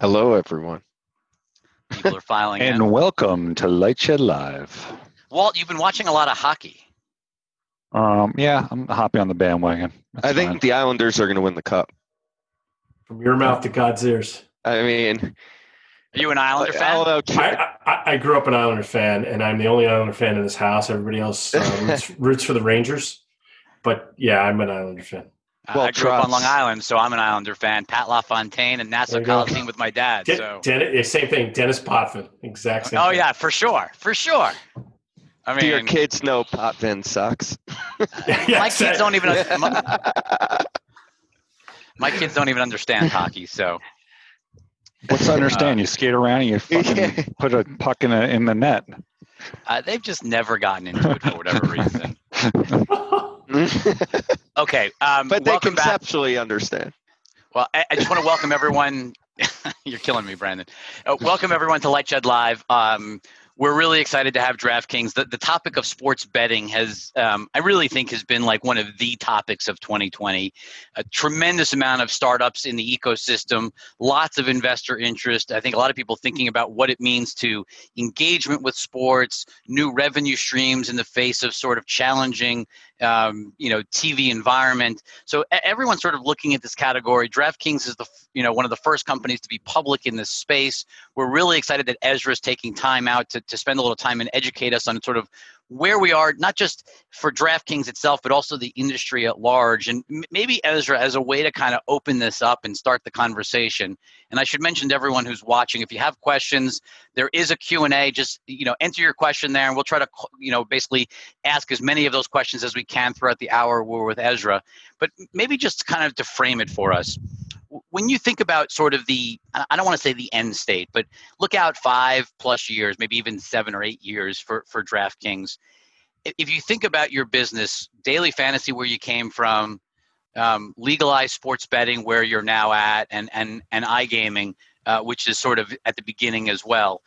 Hello, everyone. People are filing And in. welcome to LightShed Live. Walt, you've been watching a lot of hockey. Um, yeah, I'm happy on the bandwagon. That's I think fine. the Islanders are going to win the cup. From your mouth to God's ears. I mean, Are you an Islander I fan? don't. I, I, I grew up an Islander fan, and I'm the only Islander fan in this house. Everybody else uh, roots, roots for the Rangers. But yeah, I'm an Islander fan. I- Well, I grew up on Long Island, so I'm an Islander fan. Pat LaFontaine and There Nassau you go. Coliseum with my dad. Den- So. Den- same thing. Denis Potvin, exact same. Oh thing. yeah, for sure, for sure. I mean, Do your kids know Potvin sucks? Yeah, my kids don't even. My, my kids don't even understand hockey. So What's to understand? you skate around and you fucking Yeah. put a puck in, a, in the net. uh, they've just never gotten into it for whatever reason. Okay, um, but they welcome back. conceptually understand. Well, I, I just want to welcome everyone. You're killing me, Brandon. Uh, welcome everyone to LightShed Live. Um, we're really excited to have DraftKings. The, the topic of sports betting has, um, I really think, has been like one of the topics of 2020. A tremendous amount of startups in the ecosystem, lots of investor interest. I think a lot of people thinking about what it means to engagement with sports, new revenue streams in the face of sort of challenging, um, you know, TV environment. So everyone's sort of looking at this category. DraftKings is the you know one of the first companies to be public in this space. We're really excited that Ezra is taking time out to, to spend a little time and educate us on sort of where we are, not just for DraftKings itself, but also the industry at large. And m- maybe Ezra, as a way to kind of open this up and start the conversation. And I should mention to everyone who's watching, if you have questions, there is a Q&A. Just you know, enter your question there, and we'll try to you know basically ask as many of those questions as we can throughout the hour we're with Ezra. But maybe just kind of to frame it for us, when you think about sort of the, I don't want to say the end state, but look out five plus years, maybe even seven or eight years for, for DraftKings. If you think about your business, daily fantasy, where you came from, um, legalized sports betting, where you're now at, and, and, and iGaming, uh, which is sort of at the beginning as well.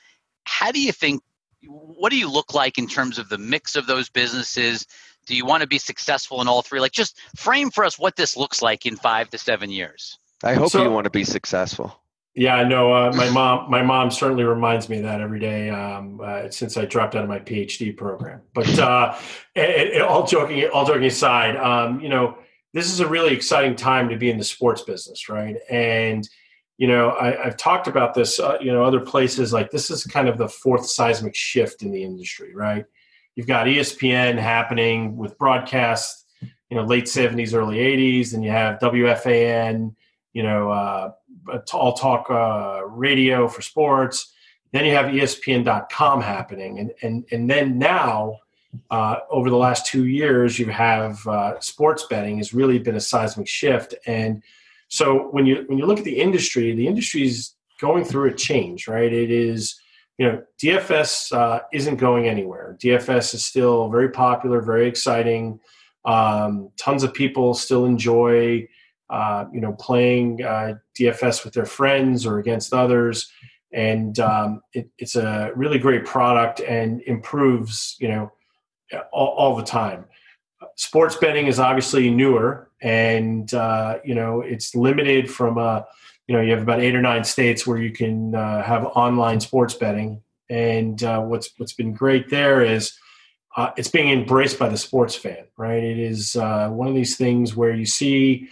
How do you think what do you look like in terms of the mix of those businesses? Do you want to be successful in all three? Like, just frame for us what this looks like in five to seven years. I hope So- you want to be successful. Yeah, I know. Uh, my mom, my mom certainly reminds me of that every day um, uh, since I dropped out of my PhD program. But uh, it, it, all joking, all joking aside, um, you know, this is a really exciting time to be in the sports business, right? And you know, I, I've talked about this, uh, you know, other places like this is kind of the fourth seismic shift in the industry, right? You've got ESPN happening with broadcast, you know, late '70s, early '80s, and you have WFAN, you know. Uh, all talk uh, radio for sports. Then you have ESPN.com happening, and and and then now, uh, over the last two years, you have uh, sports betting has really been a seismic shift. And so when you when you look at the industry, the industry is going through a change, right? It is, you know, DFS uh, isn't going anywhere. DFS is still very popular, very exciting. Um, tons of people still enjoy uh, you know, playing uh, DFS with their friends or against others, and um, it, it's a really great product and improves, you know, all, all the time. Sports betting is obviously newer, and uh, you know, it's limited from a, you know, you have about eight or nine states where you can uh, have online sports betting, and uh, what's what's been great there is. Uh, it's being embraced by the sports fan, right? It is uh, one of these things where you see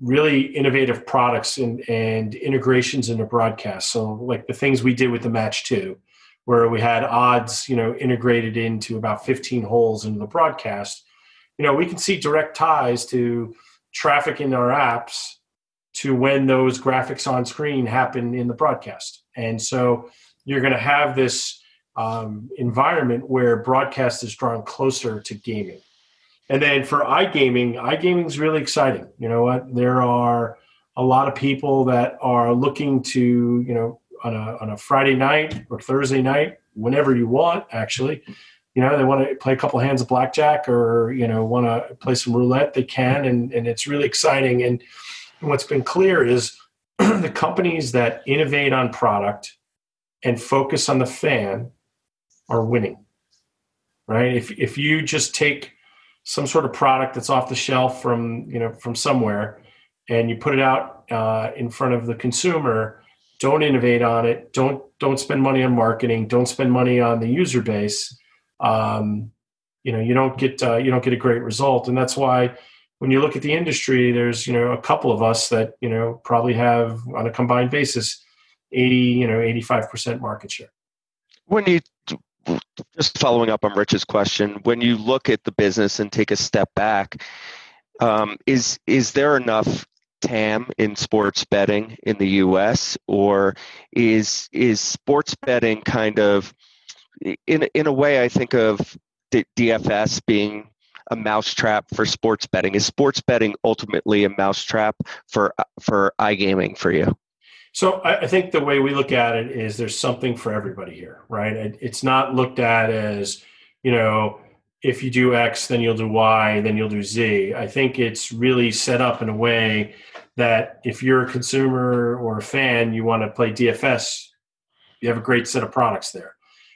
really innovative products and, and integrations into broadcast. So like the things we did with the match two, where we had odds, you know, integrated into about 15 holes into the broadcast. You know, we can see direct ties to traffic in our apps to when those graphics on screen happen in the broadcast. And so you're going to have this um, environment where broadcast is drawn closer to gaming. And then for iGaming, iGaming is really exciting. You know what? There are a lot of people that are looking to, you know, on a, on a Friday night or Thursday night, whenever you want, actually, you know, they want to play a couple hands of blackjack or, you know, want to play some roulette, they can. And, and it's really exciting. And what's been clear is the companies that innovate on product and focus on the fan are winning, right? If, if you just take, some sort of product that's off the shelf from you know from somewhere and you put it out uh, in front of the consumer don't innovate on it, don't don't spend money on marketing, don't spend money on the user base, um, you know, you don't get uh, you don't get a great result, and that's why when you look at the industry, there's you know a couple of us that you know probably have on a combined basis, eighty you know eighty five percent market share. When you just following up on Rich's question, when you look at the business and take a step back, um, is is there enough TAM in sports betting in the U.S. or is is sports betting kind of in in a way I think of DFS being a mousetrap for sports betting. Is sports betting ultimately a mousetrap for for iGaming for you? So I, think the way we look at it is there's something for everybody here, right? It's not looked at as, you know, if you do X, then you'll do Y, then you'll do Z. I think it's really set up in a way that if you're a consumer or a fan, you want to play DFS, you have a great set of products there.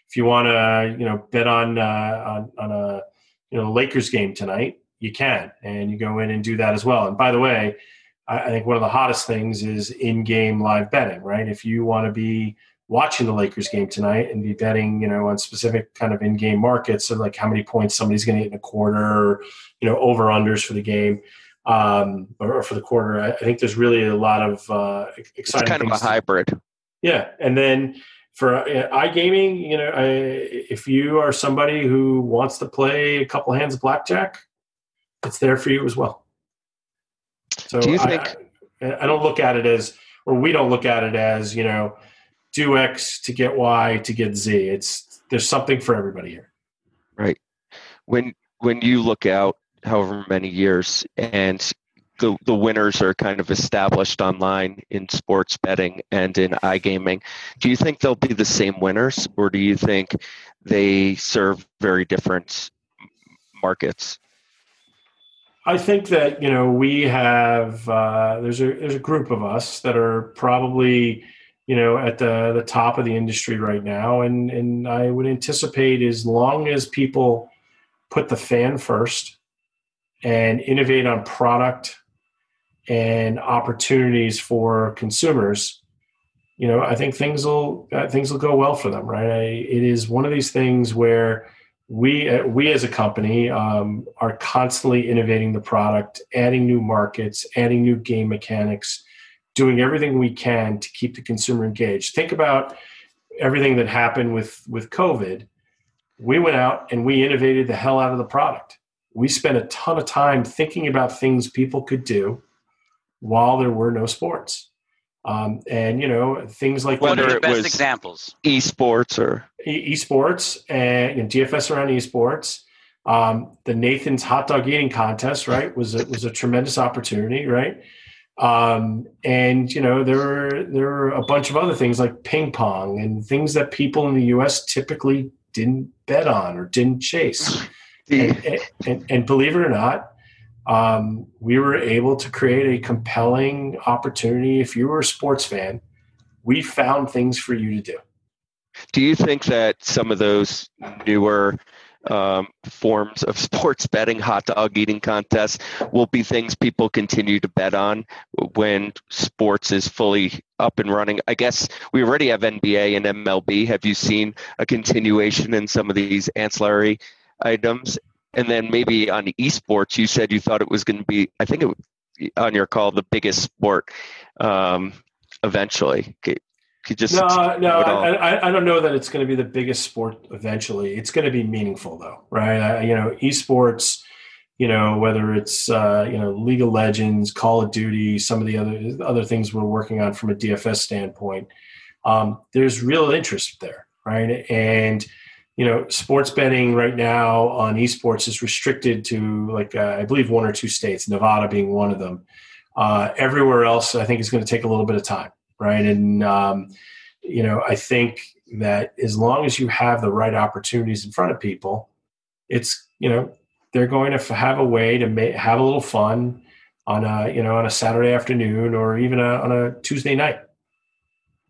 If you want to, you know, bet on uh, on, on a you know Lakers game tonight, you can, and you go in and do that as well. And by the way, I think one of the hottest things is in-game live betting, right? If you want to be watching the Lakers game tonight and be betting, you know, on specific kind of in-game markets, so like how many points somebody's going to get in a quarter, or, you know, over unders for the game um, or, or, for the quarter. I, I, think there's really a lot of uh, exciting. It's kind of a hybrid. To, yeah, and then for uh, iGaming, you know, I, if you are somebody who wants to play a couple hands of blackjack, it's there for you as well. So do you think? I, I don't look at it as, or we don't look at it as, you know, do X to get Y to get Z. It's there's something for everybody here. Right. When when you look out however many years and the, the winners are kind of established online in sports betting and in iGaming. Do you think they'll be the same winners or do you think they serve very different markets? I think that you know we have uh, there's a there's a group of us that are probably you know at the the top of the industry right now, and and I would anticipate as long as people put the fan first and innovate on product and opportunities for consumers, you know, I think things will uh, things will go well for them. Right? I, it is one of these things where we uh, we as a company um, are constantly innovating the product, adding new markets, adding new game mechanics, doing everything we can to keep the consumer engaged. Think about everything that happened with with COVID. We went out and we innovated the hell out of the product. We spent a ton of time thinking about things people could do while there were no sports. Um, and you know things like whether it best was examples esports or e- esports and you know, DFS around esports. Um, the Nathan's hot dog eating contest, right, was a, was a tremendous opportunity, right? Um, and you know there were there were a bunch of other things like ping pong and things that people in the U.S. typically didn't bet on or didn't chase. and, and, and believe it or not, um, we were able to create a compelling opportunity. If you were a sports fan, we found things for you to do. Do you think that some of those newer um, forms of sports betting, hot dog eating contests, will be things people continue to bet on when sports is fully up and running? I guess we already have NBA and MLB. Have you seen a continuation in some of these ancillary items? And then maybe on esports, you said you thought it was going to be, I think it on your call, the biggest sport um, eventually. Could, could just no, no, I, I, don't know that it's going to be the biggest sport eventually. It's going to be meaningful though, right? I, you know, esports, you know, whether it's uh, you know League of Legends, Call of Duty, some of the other other things we're working on from a DFS standpoint. Um, there's real interest there, right? And you know, sports betting right now on esports is restricted to like uh, I believe one or two states, Nevada being one of them. Uh, everywhere else, I think is going to take a little bit of time, right? And um, you know, I think that as long as you have the right opportunities in front of people, it's you know they're going to have a way to make, have a little fun on a you know on a Saturday afternoon or even a, on a Tuesday night.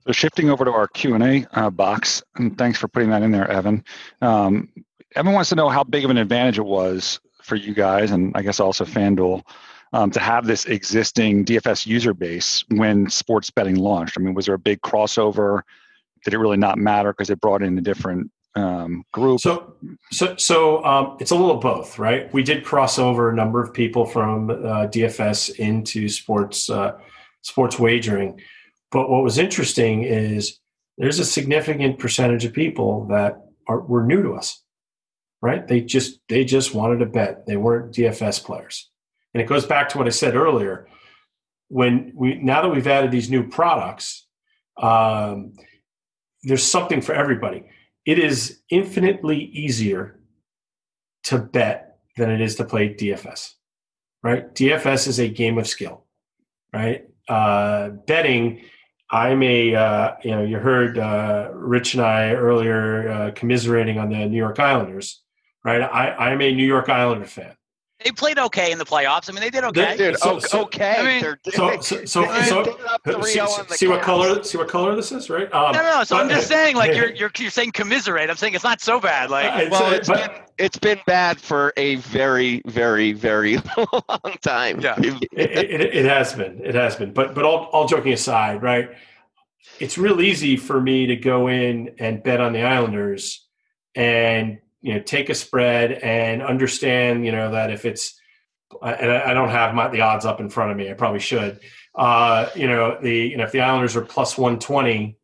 So shifting over to our Q and A uh, box, and thanks for putting that in there, Evan. Um, Evan wants to know how big of an advantage it was for you guys, and I guess also FanDuel, um, to have this existing DFS user base when sports betting launched? I mean, was there a big crossover? Did it really not matter because it brought in a different um, group? So, so, so um, it's a little both, right? We did cross over a number of people from uh, DFS into sports uh, sports wagering, but what was interesting is there's a significant percentage of people that are were new to us, right? They just they just wanted to bet. They weren't DFS players. And it goes back to what I said earlier. When we now that we've added these new products, um, there's something for everybody. It is infinitely easier to bet than it is to play DFS. Right? DFS is a game of skill. Right? Uh, betting. I'm a uh, you know you heard uh, Rich and I earlier uh, commiserating on the New York Islanders. Right? I, I'm a New York Islander fan. They played okay in the playoffs. I mean, they did okay. Dude, So- okay. so- okay. I mean- They're- So, so, so, so did up 3-0 see, see what color? See what color this is, right? Um, no, no, no. So I'm just saying, like you're you're you're saying commiserate. I'm saying it's not so bad. Like It's, Well, uh, it's but- been it's been bad for a very, very, very long time. Yeah. it, it, it has been it has been but but all, all joking aside right it's real easy for me to go in and bet on the islanders and you know take a spread and understand you know that if it's and i don't have my, the odds up in front of me i probably should uh you know the you know if the islanders are plus 120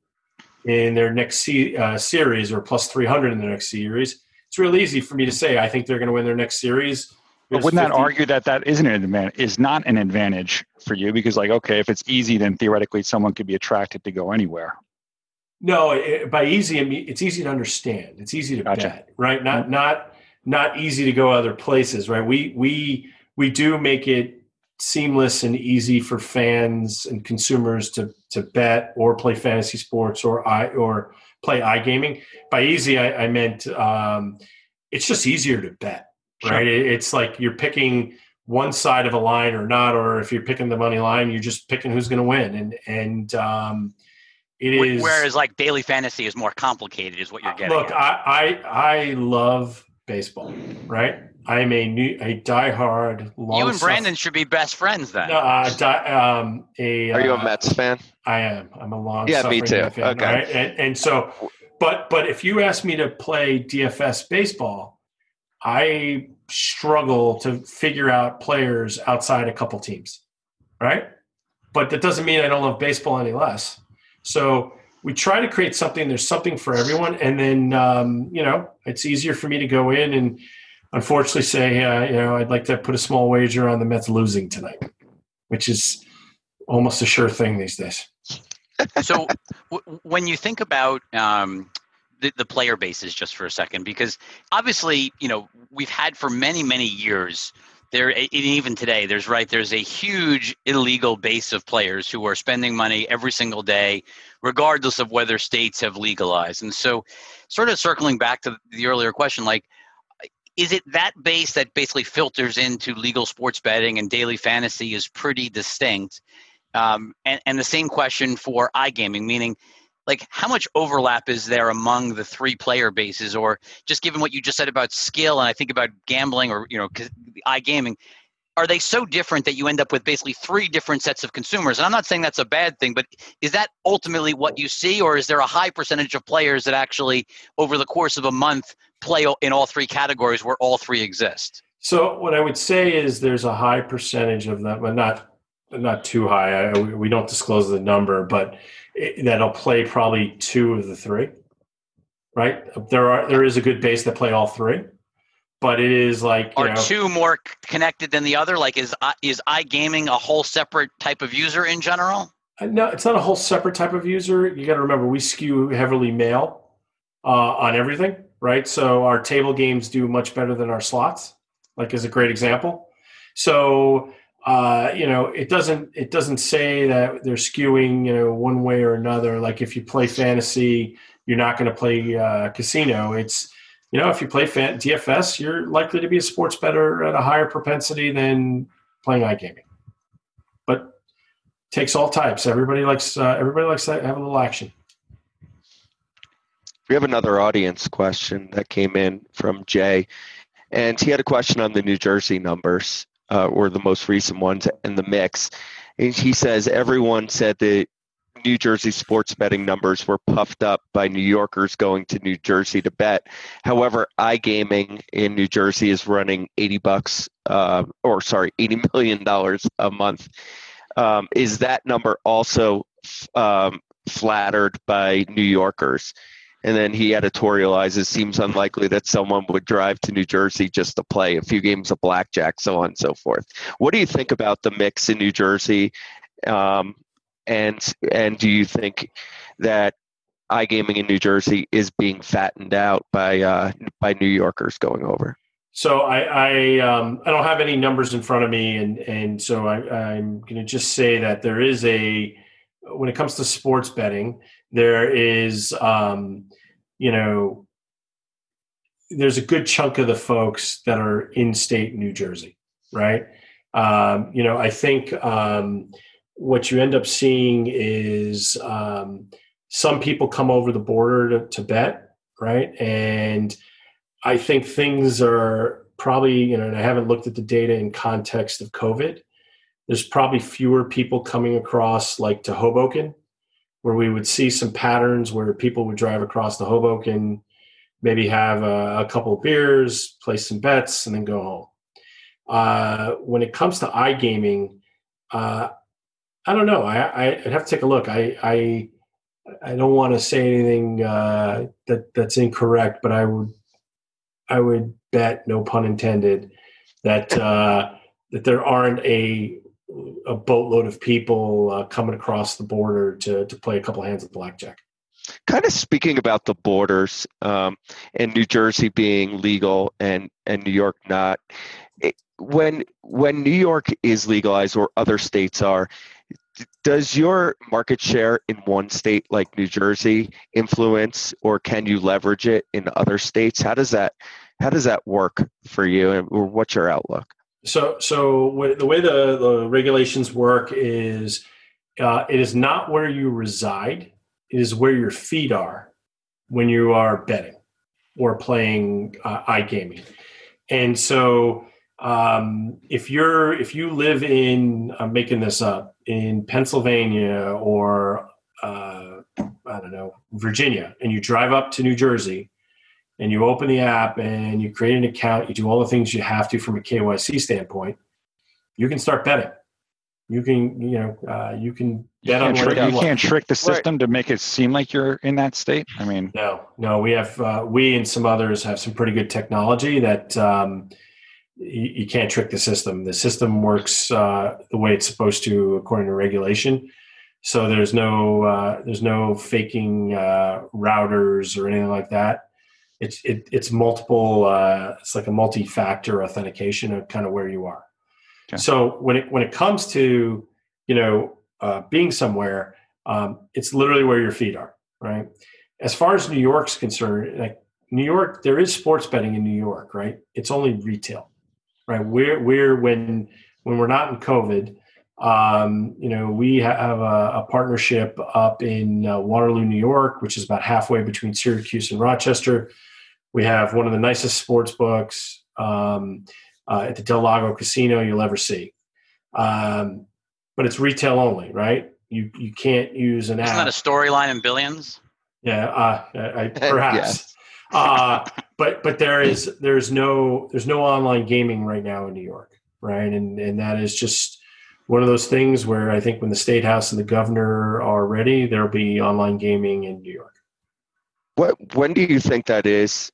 in their next se- uh, series or plus 300 in their next series it's real easy for me to say i think they're going to win their next series But wouldn't that argue that that isn't an advantage? Is not an advantage for you because, like, okay, if it's easy, then theoretically someone could be attracted to go anywhere. No, it, by easy, I mean it's easy to understand. It's easy to Gotcha. bet, right? Not not not easy to go other places, right? We we we do make it seamless and easy for fans and consumers to to bet or play fantasy sports or i or play iGaming. By easy, I, I meant um, it's just easier to bet, Sure. right? It, it's like you're picking one side of a line or not, or if you're picking the money line, you're just picking who's going to win, and and um, it wh- is whereas like daily fantasy is more complicated, is what you're getting. Look. I, I I love baseball, right? I'm a new a diehard. Long you and Brandon should be best friends then. Uh, di, um, a, Are you uh, a Mets fan? I am. I'm a long. Yeah, me too. Fan, Okay. right? And, and so, but but if you ask me to play DFS baseball, I struggle to figure out players outside a couple teams, right? But that doesn't mean I don't love baseball any less. So we try to create something. There's something for everyone, and then um, you know it's easier for me to go in and unfortunately say, uh, you know, I'd like to put a small wager on the Mets losing tonight, which is almost a sure thing these days. so w- when you think about um, the, the player bases just for a second because obviously you know we've had for many many years there even today there's right there's a huge illegal base of players who are spending money every single day regardless of whether states have legalized. And so sort of circling back to the earlier question like is it that base that basically filters into legal sports betting and daily fantasy is pretty distinct? Um, and, and the same question for iGaming, meaning like how much overlap is there among the three player bases? Or just given what you just said about skill and I think about gambling or you know iGaming are they so different that you end up with basically three different sets of consumers? And I'm not saying that's a bad thing but is that ultimately what you see? Or is there a high percentage of players that actually over the course of a month play in all three categories where all three exist? So what I would say is there's a high percentage of them, but not not too high. I, we don't disclose the number, but that'll play probably two of the three. Right? There are there is a good base that play all three, but it is like you are know, two more connected than the other like is i- is iGaming a whole separate type of user in general Uh, No, it's not a whole separate type of user. You got to remember, we skew heavily male uh, on everything, right? So our table games do much better than our slots, like is a great example. So uh, you know, it doesn't it doesn't say that they're skewing you know one way or another. Like if you play fantasy, you're not going to play uh, casino. It's you know, if you play fan- DFS, you're likely to be a sports bettor at a higher propensity than playing iGaming. But takes all types. Everybody likes uh, everybody likes to have a little action. We have another audience question that came in from Jay, and he had a question on the New Jersey numbers. Uh, or the most recent ones in the mix. And he says everyone said that New Jersey sports betting numbers were puffed up by New Yorkers going to New Jersey to bet. However, iGaming in New Jersey is running 80 bucks, uh, or sorry, 80 million dollars a month. Um, is that number also um, flattered by New Yorkers? And then he editorializes seems unlikely that someone would drive to New Jersey just to play a few games of blackjack, so on and so forth. What do you think about the mix in New Jersey? Um, and and do you think that iGaming in New Jersey is being fattened out by uh, by New Yorkers going over? So I I, um, I don't have any numbers in front of me, and and so I, I'm going to just say that there is a when it comes to sports betting, there is um, you know there's a good chunk of the folks that are in state New Jersey, right? Um, you know, I think um, what you end up seeing is um, some people come over the border to, to bet, right? And I think things are probably, you know, and I haven't looked at the data in context of COVID. There's probably fewer people coming across like to Hoboken, where we would see some patterns where people would drive across the Hoboken, maybe have a, a couple of beers, place some bets, and then go home. Uh, when it comes to iGaming, uh, I don't know. I, I would have to take a look. I I I don't want to say anything uh, that that's incorrect, but I would I would bet, no pun intended, that uh, that there aren't a a boatload of people uh, coming across the border to to play a couple hands of blackjack. Kind of speaking about the borders um, and New Jersey being legal and and New York not. It, when when New York is legalized or other states are, does your market share in one state like New Jersey influence or can you leverage it in other states? How does that how does that work for you and what's your outlook? So so the way the, the regulations work is uh, it is not where you reside, it is where your feet are when you are betting or playing uh, iGaming. And so um, if you're if you live in I'm making this up in Pennsylvania or uh, I don't know Virginia, and you drive up to New Jersey, and you open the app and you create an account, you do all the things you have to from a KYC standpoint, you can start betting. You can you know uh, you can you bet can't, on trick, you, you can't trick the system to make it seem like you're in that state. I mean, No, no, we have uh, we and some others have some pretty good technology that. Um, you, you can't trick the system. The system works uh, the way it's supposed to according to regulation. So there's no uh, there's no faking uh, routers or anything like that. It's it, it's multiple. Uh, it's like a multi-factor authentication of kind of where you are. Okay. So when it when it comes to you know uh, being somewhere, um, it's literally where your feet are, right? As far as New York's concerned, like New York, there is sports betting in New York, right? It's only retail right? We're we're when when we're not in COVID, um, you know, we have a, a partnership up in uh, Waterloo, New York, which is about halfway between Syracuse and Rochester. We have one of the nicest sports books um, uh, at the Del Lago Casino you'll ever see, um, but it's retail only, right? You you can't use an Isn't app. that a storyline in Billions? Yeah, uh, I, I, perhaps. uh, but but there is there's no there's no online gaming right now in New York, right? And and that is just one of those things where I think when the state house and the governor are ready, there'll be online gaming in New York. What when do you think that is?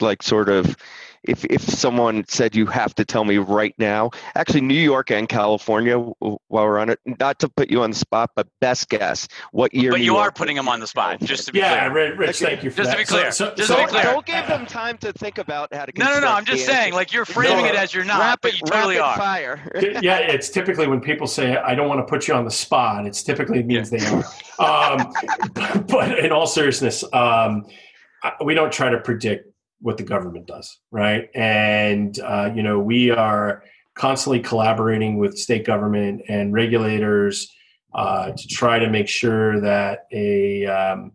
Like sort of, if if someone said you have to tell me right now, actually New York and California, while we're on it, not to put you on the spot, but best guess what year? But New you York are putting them on the spot, just to be Yeah, clear. Rich, Rich, thank you for Just to be clear. So, so, Just so, to be Don't, clear. don't give them time to think about how to. No, no, no. I'm just saying, answer. like you're framing No, it as you're not, rapid, but you totally rapid are. fire. yeah, it's typically when people say, "I don't want to put you on the spot." It's typically means they are. Um, but, but in all seriousness, um, we don't try to predict what the government does, right? And uh, you know, we are constantly collaborating with state government and regulators uh, to try to make sure that a um,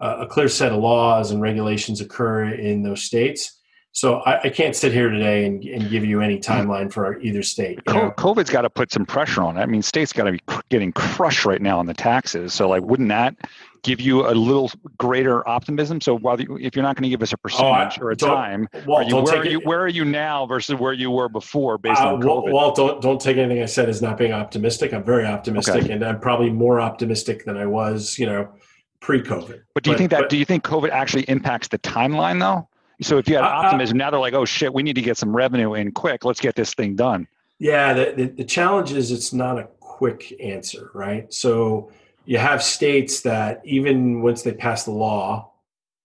a clear set of laws and regulations occur in those states So I, I, can't sit here today and, and give you any timeline for either state. COVID's got to put some pressure on it. I mean, states got to be getting crushed right now on the taxes. So, like, wouldn't that give you a little greater optimism? So, while you, if you're not going to give us a percentage oh, I, or a time, well, are you, where, are you, where are you now versus where you were before, based uh, on COVID? Well, don't don't take anything I said as not being optimistic. I'm very optimistic, okay. and I'm probably more optimistic than I was, you know, pre-COVID. But do you but, think that? But, do you think COVID actually impacts the timeline, though? So if you had uh, optimism, now they're like, oh shit, we need to get some revenue in quick. Let's get this thing done. Yeah, the, the, the challenge is it's not a quick answer, right? So you have states that even once they pass the law,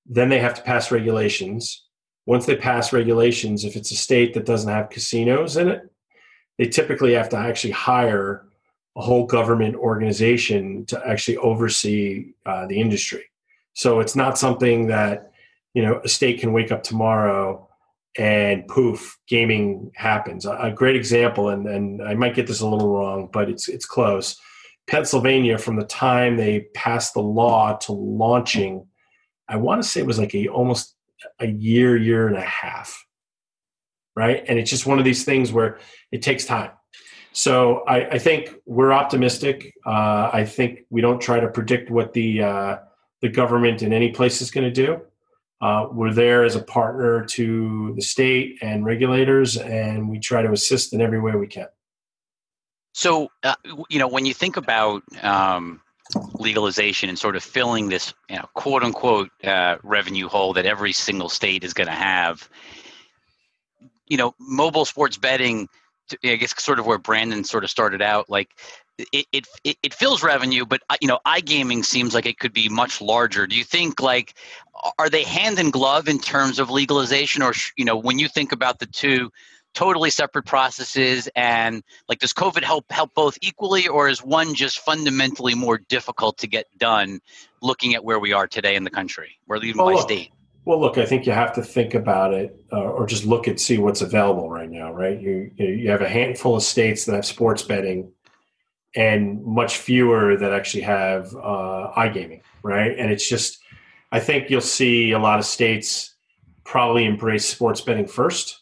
then they have to pass regulations. Once they pass regulations, if it's a state that doesn't have casinos in it, they typically have to actually hire a whole government organization to actually oversee uh, the industry. So it's not something that you know a state can wake up tomorrow and poof gaming happens a, great example and, and i might get this a little wrong but it's it's close pennsylvania from the time they passed the law to launching i want to say it was like a almost a year year and a half right? And it's just one of these things where it takes time. So i, I think we're optimistic. Uh, i think we don't try to predict what the uh, the government in any place is going to do. Uh, we're there as a partner to the state and regulators, and we try to assist in every way we can. So, uh, you know, when you think about um, legalization and sort of filling this, you know, quote unquote uh, revenue hole that every single state is going to have, you know, mobile sports betting, I guess, sort of where Brandon sort of started out, like it, it it fills revenue, but uh, you know, iGaming seems like it could be much larger. Do you think like are they hand in glove in terms of legalization, or you know, when you think about the two totally separate processes, and like does COVID help help both equally, or is one just fundamentally more difficult to get done? Looking at where we are today in the country, or even well, by look, state. Well, look, I think you have to think about it, uh, or just look and see what's available right now. Right, you you have a handful of states that have sports betting and much fewer that actually have uh, iGaming, right? And it's just, I think you'll see a lot of states probably embrace sports betting first,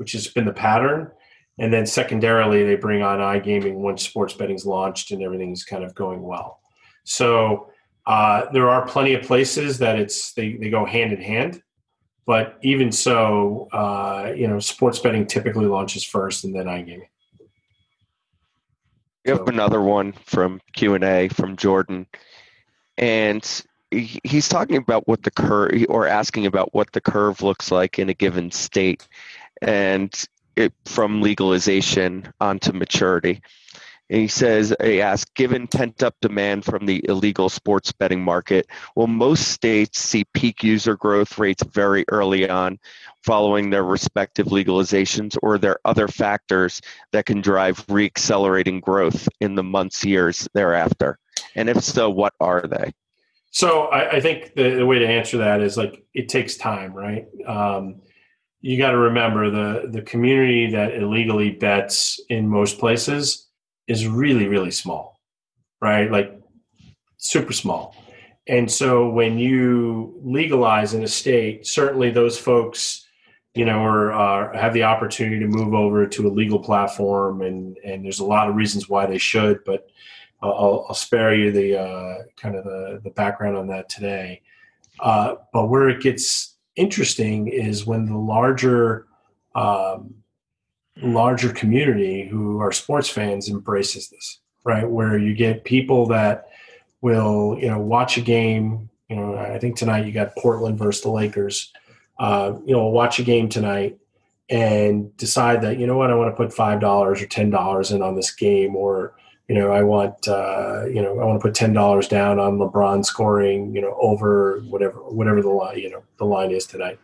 which has been the pattern. And then secondarily, they bring on iGaming once sports betting's launched and everything's kind of going well. So uh, there are plenty of places that it's they, they go hand in hand. But even so, uh, you know, sports betting typically launches first and then iGaming. We have another one from Q and A from Jordan, and he's talking about what the curve or asking about what the curve looks like in a given state, and it, from legalization onto maturity. And he says, he asks, given pent up demand from the illegal sports betting market, will most states see peak user growth rates very early on following their respective legalizations, or are there other factors that can drive reaccelerating growth in the months, years thereafter? And if so, what are they? So I, I think the, the, way to answer that is like it takes time, right? Um, you got to remember the the community that illegally bets in most places is really really small, right? Like super small. And so when you legalize in a state, certainly those folks you know, or uh, have the opportunity to move over to a legal platform, and and there's a lot of reasons why they should, but I'll, I'll spare you the uh, kind of the, the background on that today. Uh, but where it gets interesting is when the larger um, larger community who are sports fans embraces this, right? Where you get people that will, you know, watch a game. You know, I think tonight you got Portland versus the Lakers uh, you know, watch a game tonight and decide that you know what I want to put five dollars or ten dollars in on this game, or you know I want uh, you know I want to put ten dollars down on LeBron scoring you know over whatever whatever the line you know the line is tonight,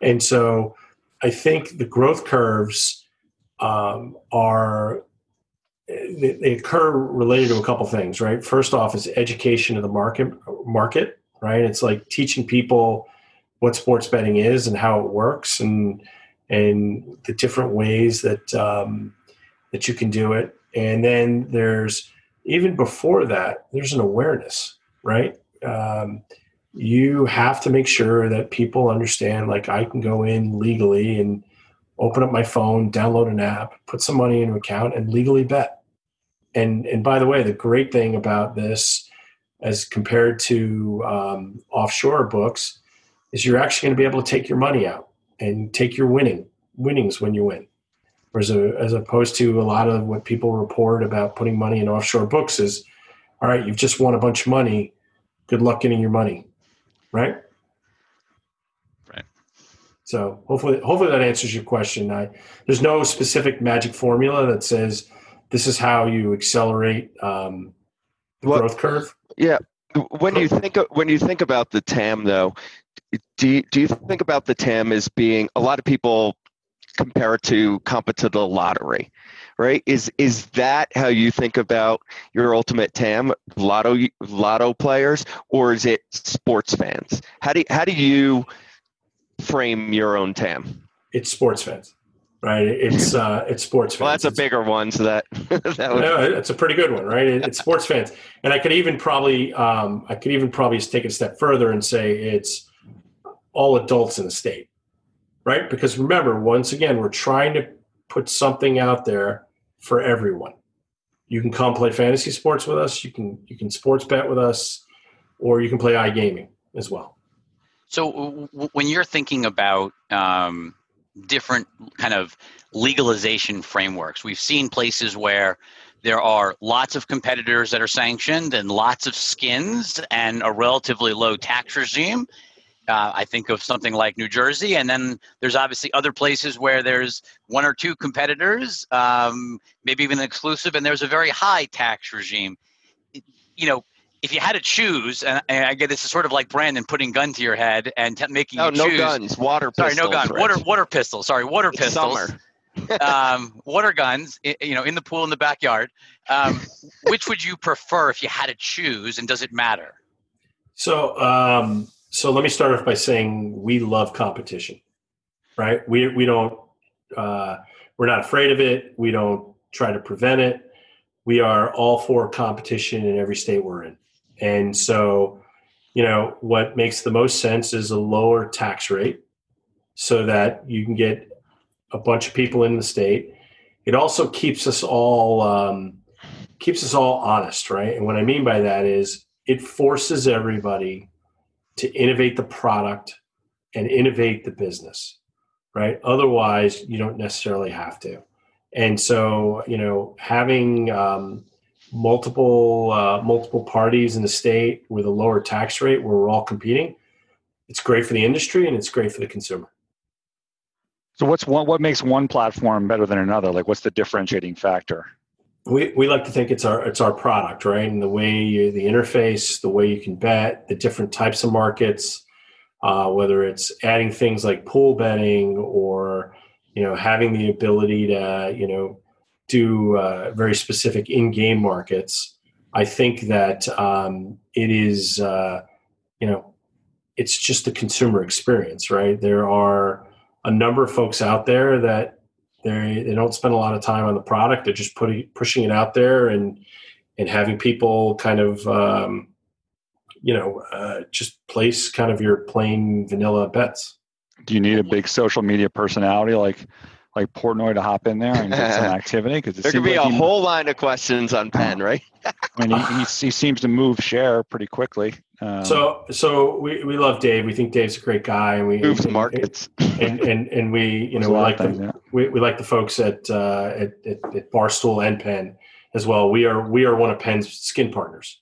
and so I think the growth curves um, are they, they occur related to a couple things, right? First off, is education of the market market, right? It's like teaching people what sports betting is and how it works and and the different ways that um, that you can do it. And then there's even before that, there's an awareness, right? Um, you have to make sure that people understand like I can go in legally and open up my phone, download an app, put some money in an account, and legally bet. And and by the way, the great thing about this, as compared to um, offshore books, is you're actually going to be able to take your money out and take your winning winnings when you win. Whereas a, as opposed to a lot of what people report about putting money in offshore books is, all right, you've just won a bunch of money. Good luck getting your money right? Right. So hopefully, hopefully that answers your question. I, there's no specific magic formula that says this is how you accelerate um, the what, growth curve. Yeah. When you think of, when you think about the TAM, though, do you, do you think about the TAM as being a lot of people compare it to competitive lottery? right? Is is that how you think about your ultimate TAM, lotto lotto players, or is it sports fans? How do how do you frame your own TAM? It's sports fans, right? It's uh, it's sports fans. Well, that's a bigger one, so that that would... no, it's a pretty good one, right? It's sports fans, and I could even probably um, I could even probably take it a step further and say it's all adults in the state, right? Because remember, once again, we're trying to put something out there for everyone. You can come play fantasy sports with us. You can you can sports bet with us, or you can play iGaming as well. So w- when you're thinking about um, different kind of legalization frameworks, we've seen places where there are lots of competitors that are sanctioned and lots of skins and a relatively low tax regime uh, I think of something like New Jersey, and then there's obviously other places where there's one or two competitors, um, maybe even exclusive, and there's a very high tax regime. You know, if you had to choose, and, and I get this is sort of like Brandon putting gun to your head and t- making oh, you no choose. No guns, water. Sorry, pistols, no gun, water, water pistols. Sorry, water it's pistols. Summer. um, water guns, you know, in the pool in the backyard. Um, which would you prefer if you had to choose, and does it matter? So, um, so let me start off by saying we love competition, right? We we don't uh, we're not afraid of it. We don't try to prevent it. We are all for competition in every state we're in, and so you know what makes the most sense is a lower tax rate, so that you can get a bunch of people in the state. It also keeps us all um, keeps us all honest, right? And what I mean by that is it forces everybody to innovate the product and innovate the business, right? Otherwise, you don't necessarily have to. And so, you know, having um, multiple uh, multiple parties in the state with a lower tax rate where we're all competing, it's great for the industry and it's great for the consumer. So, what's one? What makes one platform better than another? Like, what's the differentiating factor? We, we like to think it's our it's our product, right? And the way you, the interface, the way you can bet, the different types of markets, uh, whether it's adding things like pool betting or you know having the ability to you know do uh, very specific in-game markets. I think that um, it is uh, you know it's just the consumer experience, right? There are a number of folks out there that they they don't spend a lot of time on the product. They're just putting pushing it out there and and having people kind of um, you know uh, just place kind of your plain vanilla bets. Do you need a big social media personality like like Portnoy to hop in there and get some activity? Because there could be like a he, whole line of questions on Penn, right? I mean, he, he, he seems to move share pretty quickly. Um, so, so we, we love Dave. We think Dave's a great guy, and we moves markets. And, and and we you know we like the yeah. we, we like the folks at, uh, at, at at Barstool and Penn as well. We are we are one of Penn's skin partners,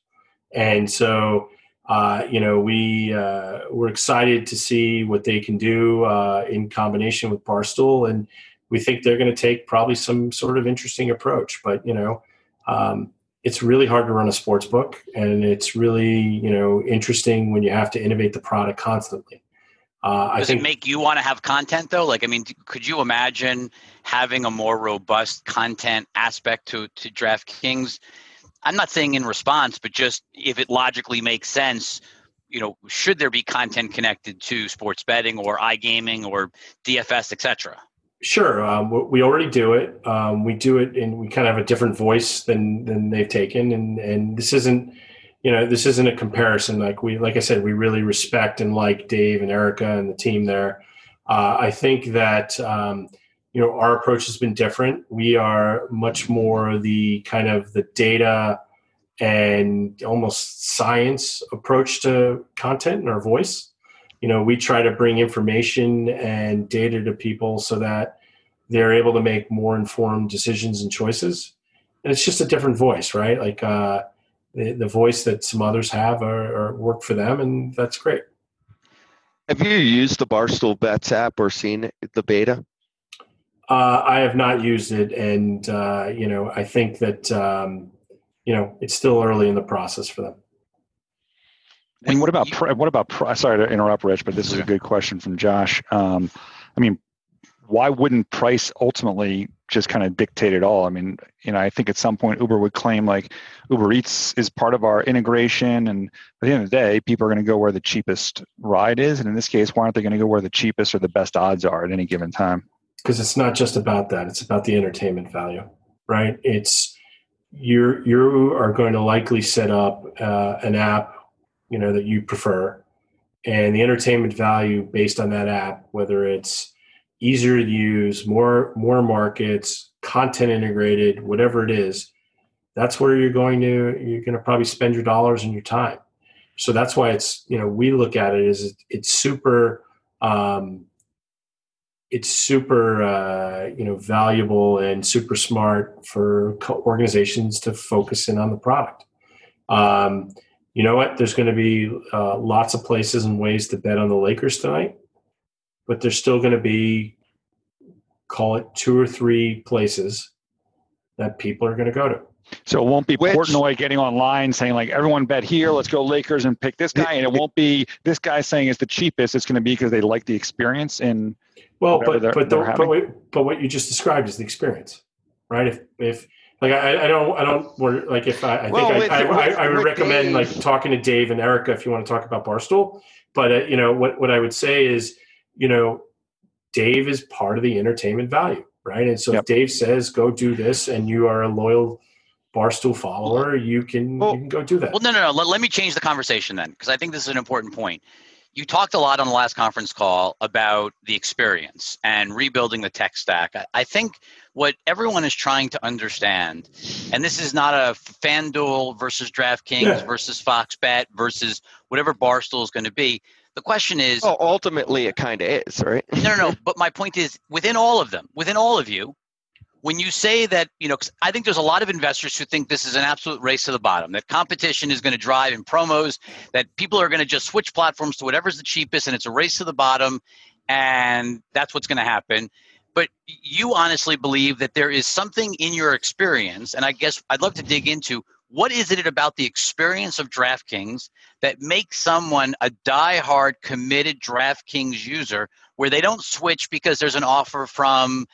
and so uh, you know we uh, we're excited to see what they can do uh, in combination with Barstool, and we think they're going to take probably some sort of interesting approach. But you know. Um, it's really hard to run a sports book and it's really you know interesting when you have to innovate the product constantly uh, Does think, it make you want to have content though? Like, I mean, could you imagine having a more robust content aspect to to DraftKings? I'm not saying in response, but just if it logically makes sense, you know, should there be content connected to sports betting or iGaming or DFS, etc.? Sure, um, we already do it. Um, we do it, and we kind of have a different voice than than they've taken. And and this isn't you know, this isn't a comparison. Like we, like I said, we really respect and like Dave and Erika and the team there. Uh, I think that um, you know our approach has been different. We are much more the kind of the data and almost science approach to content and our voice. You know, we try to bring information and data to people so that they're able to make more informed decisions and choices. And it's just a different voice, right? Like uh, the, the voice that some others have or, or work for them, and that's great. Have you used the Barstool Bets app or seen the beta? Uh, I have not used it, and uh, you know, I think that um, you know it's still early in the process for them. And what about what about sorry to interrupt, Rich, but this is a good question from Josh. Um, I mean, why wouldn't price ultimately just kind of dictate it all? I mean, you know, I think at some point Uber would claim like Uber Eats is part of our integration, and at the end of the day, people are going to go where the cheapest ride is, and in this case, why aren't they going to go where the cheapest or the best odds are at any given time? Because it's not just about that; it's about the entertainment value, right? It's you're you are going to likely set up uh, an app, you know, that you prefer, and the entertainment value based on that app, whether it's easier to use, more more markets, content integrated, whatever it is, that's where you're going to you're going to probably spend your dollars and your time. So that's why it's you know we look at it as it's super um, it's super uh, you know valuable and super smart for organizations to focus in on the product. Um, you know what? There's going to be uh, lots of places and ways to bet on the Lakers tonight but there's still going to be call it two or three places that people are going to go to. So it won't be Which, Portnoy getting online saying like everyone bet here, let's go Lakers and pick this guy, and it won't be this guy saying it's the cheapest. It's going to be because they like the experience in. Well, but they're, but, they're but, wait, but what you just described is the experience, right? If if like I, I don't I don't like if I, I well, think with, I, I, I, I, would recommend Dave. like talking to Dave and Erika if you want to talk about Barstool. But uh, you know what what I would say is you know, Dave is part of the entertainment value, right? And so yep. if Dave says go do this and you are a loyal Barstool follower, you can well, you can go do that. Well, no, no, no. Let, let me change the conversation then, because I think this is an important point. You talked a lot on the last conference call about the experience and rebuilding the tech stack. I, I think what everyone is trying to understand, and this is not a FanDuel versus DraftKings yeah. versus Fox Bet versus whatever Barstool is going to be. The question is. Oh, ultimately, it kind of is, right? no, no, no. But my point is, within all of them, within all of you, when you say that, you know, because I think there's a lot of investors who think this is an absolute race to the bottom, that competition is going to drive in promos, that people are going to just switch platforms to whatever's the cheapest, and it's a race to the bottom, and that's what's going to happen. But you honestly believe that there is something in your experience, and I guess I'd love to dig into what is it about the experience of DraftKings that makes someone a die-hard committed DraftKings user where they don't switch because there's an offer from,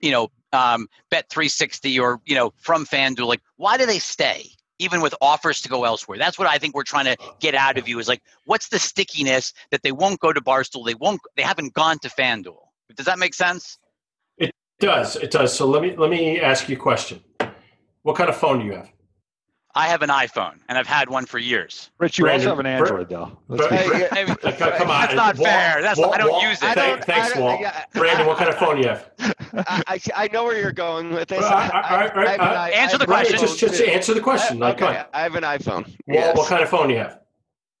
you know, um, Bet360 or, you know, from FanDuel? Like, why do they stay? even with offers to go elsewhere. That's what I think we're trying to get out of you is like, what's the stickiness that they won't go to Barstool? They won't, they haven't gone to FanDuel. Does that make sense? It does. It does. So let me, let me ask you a question. What kind of phone do you have? I have an iPhone and I've had one for years. Rich, you Brandon, also have an Android though. hey, hey, come on, that's not Walt, fair. That's Walt, I don't Walt, use it. Thank, thanks, Walt. Yeah, Brandon, what kind of phone do you have? I, I know where you're going with this. answer the question. Just, just answer the question. Like, okay, I have an iPhone. Walt, yes. what kind of phone do you have?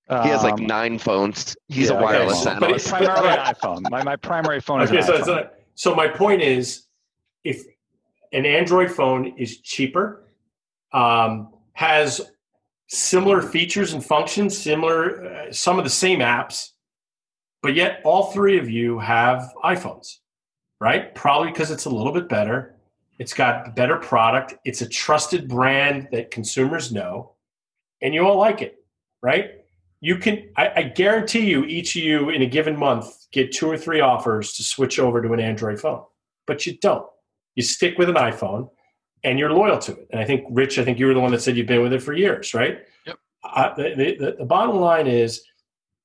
He has like um, nine phones. He's yeah, a wireless okay. analyst. But primarily iPhone. My, my primary phone is okay, so, so, so my point is, if an Android phone is cheaper, um, has similar features and functions, similar, uh, some of the same apps, but yet all three of you have iPhones, right? Probably because it's a little bit better. It's got better product. It's a trusted brand that consumers know, and you all like it, right? You can, I, I guarantee you, each of you in a given month get two or three offers to switch over to an Android phone, but you don't. You stick with an iPhone and you're loyal to it. And I think, Rich, I think you were the one that said you've been with it for years, right? Yep. Uh, I, the, the, the, bottom line is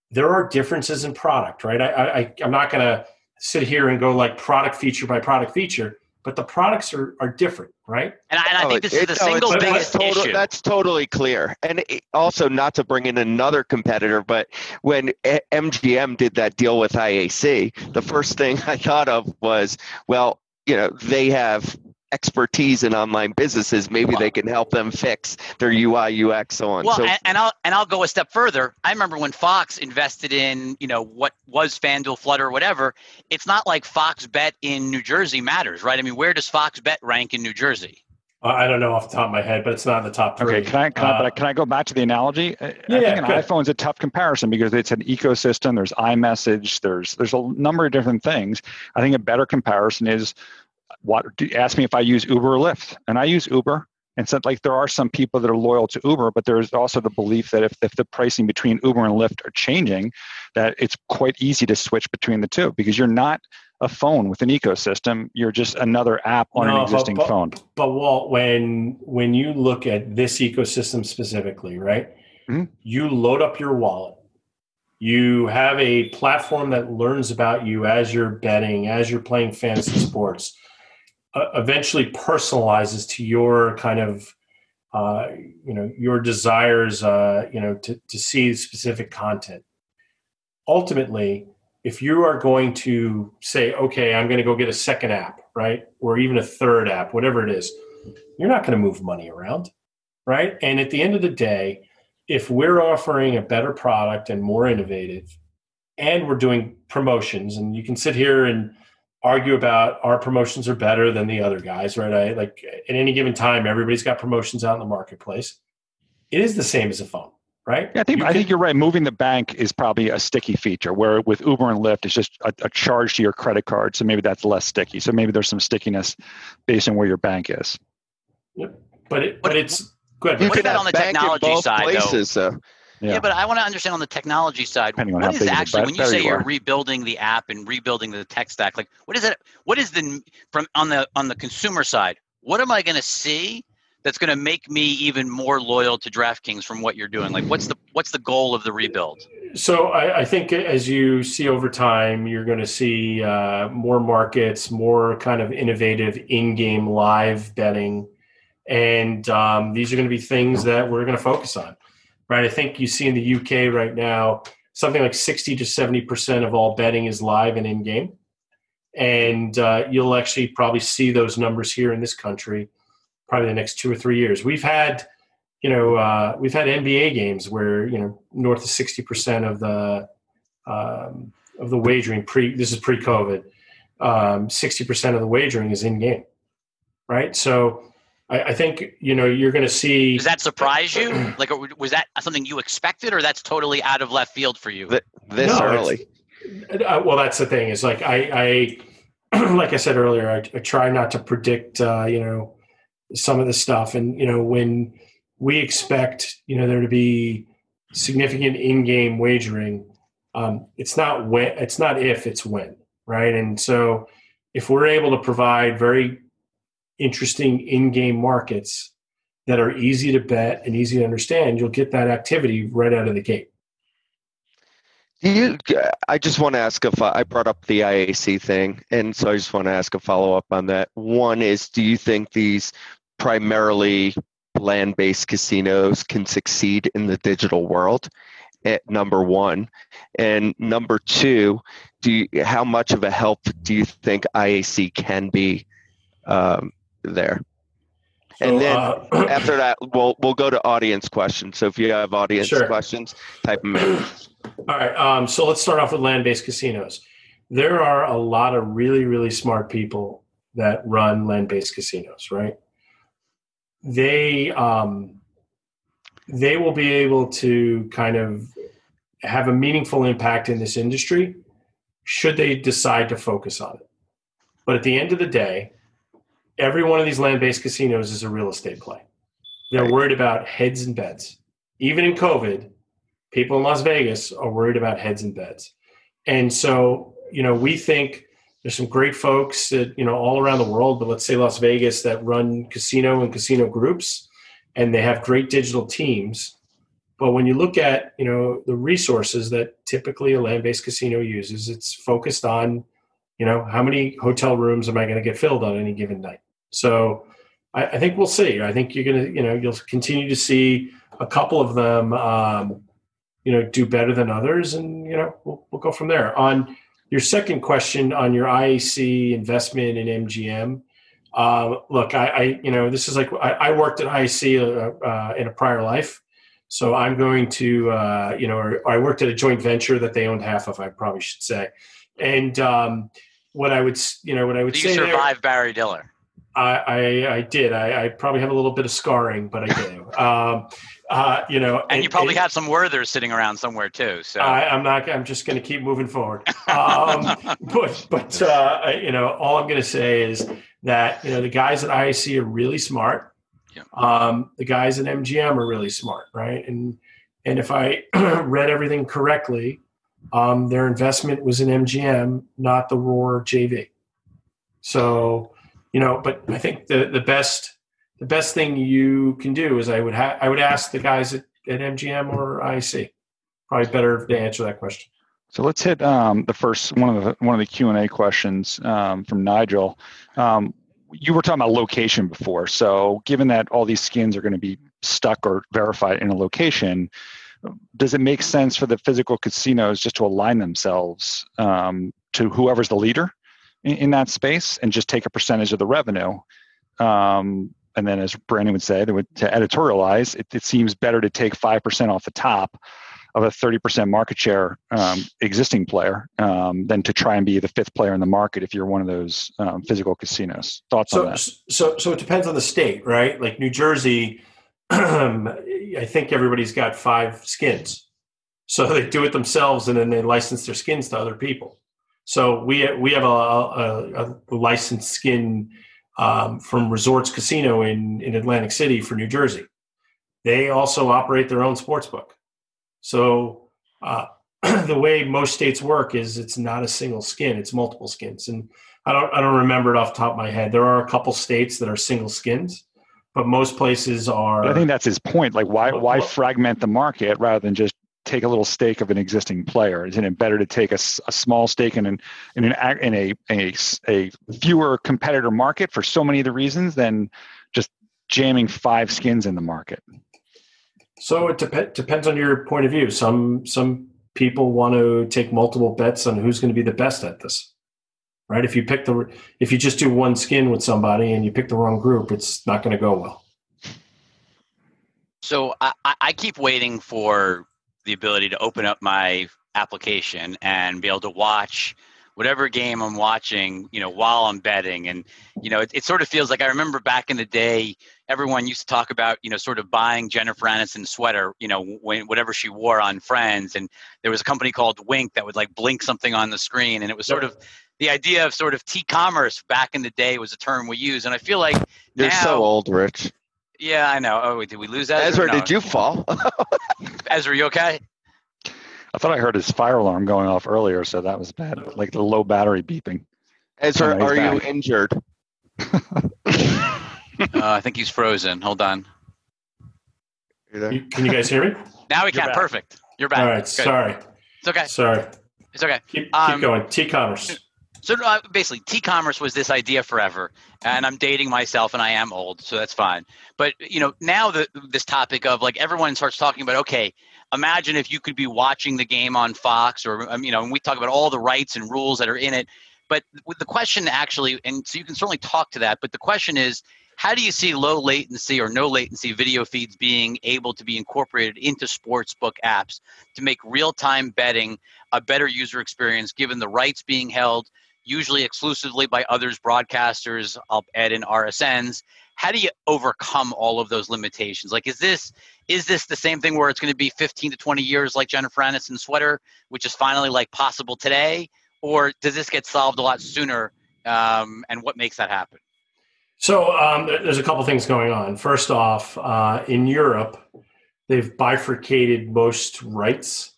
there are differences in product, right? I, I, I'm not going to sit here and go like product feature by product feature, but the products are, are different, right? And I, and I oh, think this it, is the single biggest that's issue. That's totally clear. And also, not to bring in another competitor, but when MGM did that deal with IAC, the first thing I thought of was, well, you know, they have expertise in online businesses, maybe well, they can help them fix their UI, UX, so on. Well, so, and, and, I'll and I'll go a step further. I remember when Fox invested in you know what was FanDuel, Flutter, whatever. It's not like Fox Bet in New Jersey matters, right? I mean, where does Fox Bet rank in New Jersey? I don't know off the top of my head, but it's not in the top three. Okay, can I can, uh, I, can I go back to the analogy? Yeah, I think an iPhone is a tough comparison because it's an ecosystem. There's iMessage. There's there's a number of different things. I think a better comparison is what ask me if I use Uber or Lyft, and I use Uber. And so, like, there are some people that are loyal to Uber, but there's also the belief that if, if the pricing between Uber and Lyft are changing, that it's quite easy to switch between the two because you're not a phone with an ecosystem. You're just another app on no, an existing but, phone. But Walt, when when you look at this ecosystem specifically, right? Mm-hmm. You load up your wallet. You have a platform that learns about you as you're betting, as you're playing fantasy sports uh, eventually personalizes to your kind of uh, you know your desires uh, you know to, to see specific content ultimately if you are going to say okay i'm going to go get a second app right or even a third app whatever it is you're not going to move money around right and at the end of the day if we're offering a better product and more innovative and we're doing promotions and you can sit here and argue about our promotions are better than the other guys, right? I like at any given time, everybody's got promotions out in the marketplace. It is the same as a phone, right? Yeah, I think you I can, think you're right. Moving the bank is probably a sticky feature, where with Uber and Lyft, it's just a, a, charge to your credit card, so maybe that's less sticky. So maybe there's some stickiness based on where your bank is. Yep. But it, but it's good. What about on the technology side, places, though? Yeah. yeah. but I want to understand on the technology side, what is actually when you say you are rebuilding the app and rebuilding the tech stack, like what is it? What is the from on the on the consumer side? What am I going to see that's going to make me even more loyal to DraftKings from what you're doing? Like, what's the what's the goal of the rebuild? So I, I think as you see over time, you're going to see uh, more markets, more kind of innovative in-game live betting, and um, these are going to be things that we're going to focus on right? I think you see in the UK right now something like 60 to 70% of all betting is live and in game. And uh, you'll actually probably see those numbers here in this country probably the next two or three years. We've had, you know, uh, we've had NBA games where, you know, north of 60% of the, um, of the wagering pre, this is pre COVID, um, 60% of the wagering is in game, right? So I, I think you know you're going to see. Does that surprise you? like, was that something you expected, or that's totally out of left field for you? This no, early. Uh, well, that's the thing. Is like I, I like I said earlier, I, I try not to predict. Uh, you know, some of the stuff, and you know when we expect you know there to be significant in-game wagering um, it's not when it's not if it's when right and so if we're able to provide very interesting in-game markets that are easy to bet and easy to understand, you'll get that activity right out of the gate. Do you? I just want to ask if I brought up the IAC thing, and so I just want to ask a follow up on that. One is, do you think these primarily land based casinos can succeed in the digital world? At number one, and number two, do you, how much of a help do you think IAC can be um, there. So, and then uh, after that, we'll we'll go to audience questions. So if you have audience sure. questions, type them in. All right. Um, so let's start off with land-based casinos. There are a lot of really really smart people that run land-based casinos, right? They um, they will be able to kind of have a meaningful impact in this industry should they decide to focus on it. But at the end of the day, every one of these land-based casinos is a real estate play. They're worried about heads and beds. Even in COVID, people in Las Vegas are worried about heads and beds. And so, you know, we think there's some great folks that, you know, all around the world, but let's say Las Vegas that run casino and casino groups and they have great digital teams. But when you look at, you know, the resources that typically a land-based casino uses, it's focused on you know, how many hotel rooms am I going to get filled on any given night? So I, I think we'll see. I think you're going to, you know, you'll continue to see a couple of them, um, you know, do better than others, and you know, we'll, we'll go from there. On your second question on your IAC investment in MGM, uh, look, I, I, you know, this is like I, I worked at IAC uh, uh, in a prior life, so I'm going to, uh, you know, or, or I worked at a joint venture that they owned half of. I probably should say, and um, what I would, you know, what I would you say. You survived there, Barry Diller. I, I, I did. I, I, probably have a little bit of scarring, but I do. um, uh, you know, and, and you probably it, have some Werthers sitting around somewhere too. So I, am not. I'm just going to keep moving forward. Um, but but uh, you know, all I'm going to say is that you know the guys at IAC are really smart. Yeah. Um, the guys at MGM are really smart, right? And and if I read everything correctly, um, their investment was in MGM, not the Roar JV. So, you know, but I think the the best the best thing you can do is I would ha- I would ask the guys at, at MGM or IAC. Probably better to answer that question. So let's hit um, the first one of the one of the Q and A questions um, from Nigel. Um, you were talking about location before. So given that all these skins are going to be stuck or verified in a location, does it make sense for the physical casinos just to align themselves um, to whoever's the leader in, in, that space and just take a percentage of the revenue? And then, as Brandon would say, to editorialize, it, it, seems better to take five percent off the top of a 30% market share um, existing player um, than to try and be the fifth player in the market if you're one of those um, physical casinos. Thoughts so, on that? So, so it depends on the state, right? Like New Jersey, I think everybody's got five skins. So they do it themselves and then they license their skins to other people. So we we have a, a, a licensed skin um, from Resorts Casino in, in Atlantic City for New Jersey. They also operate their own sports book. So uh, the way most states work is it's not a single skin; it's multiple skins. And I don't I don't remember it off the top of my head. There are a couple states that are single skins, but most places are. I think that's his point. Like, why why fragment the market rather than just take a little stake of an existing player? Isn't it better to take a, a small stake in an in an in a, a a fewer competitor market for so many of the reasons than just jamming five skins in the market? So it dep- depends on your point of view. Some some people want to take multiple bets on who's going to be the best at this right? If you pick the if you just do one skin with somebody and you pick the wrong group, it's not going to go well. So I, I keep waiting for the ability to open up my application and be able to watch whatever game I'm watching, you know, while I'm betting. And, you know, it, it, sort of feels like I remember back in the day, everyone used to talk about, you know, sort of buying Jennifer Aniston's sweater, you know, when, whatever she wore on Friends. And there was a company called Wink that would like blink something on the screen. And it was sort of the idea of sort of t-commerce back in the day was a term we used. And I feel like You're now, so old, Rich. Yeah, I know. Oh, did we lose Ezra? Ezra, no. did you fall? Ezra, you okay? I thought I heard his fire alarm going off earlier, so that was bad, like the low battery beeping. Ezra, are back. you injured? uh, I think he's frozen. Hold on. You, can you guys hear me? Now we can. Back. Perfect. You're back. All right. Good. Sorry. It's okay. Sorry. It's okay. Keep, keep um, going. T-commerce. So uh, basically, t-commerce was this idea forever, and I'm dating myself, and I am old, so that's fine. But you know, now the this topic of like everyone starts talking about, okay, imagine if you could be watching the game on Fox, or um, you know, and we talk about all the rights and rules that are in it. But the question actually, and so you can certainly talk to that, but the question is, how do you see low latency or no latency video feeds being able to be incorporated into sportsbook apps to make real-time betting a better user experience, given the rights being held? Usually exclusively by others broadcasters i'll add in rsns how do you overcome all of those limitations? Like is this is this the same thing where it's going to be 15 to 20 years like jennifer aniston's sweater which is finally like possible today? Or does this get solved a lot sooner um, and what makes that happen? So um, there's a couple things going on. First off uh, in europe they've bifurcated most rights.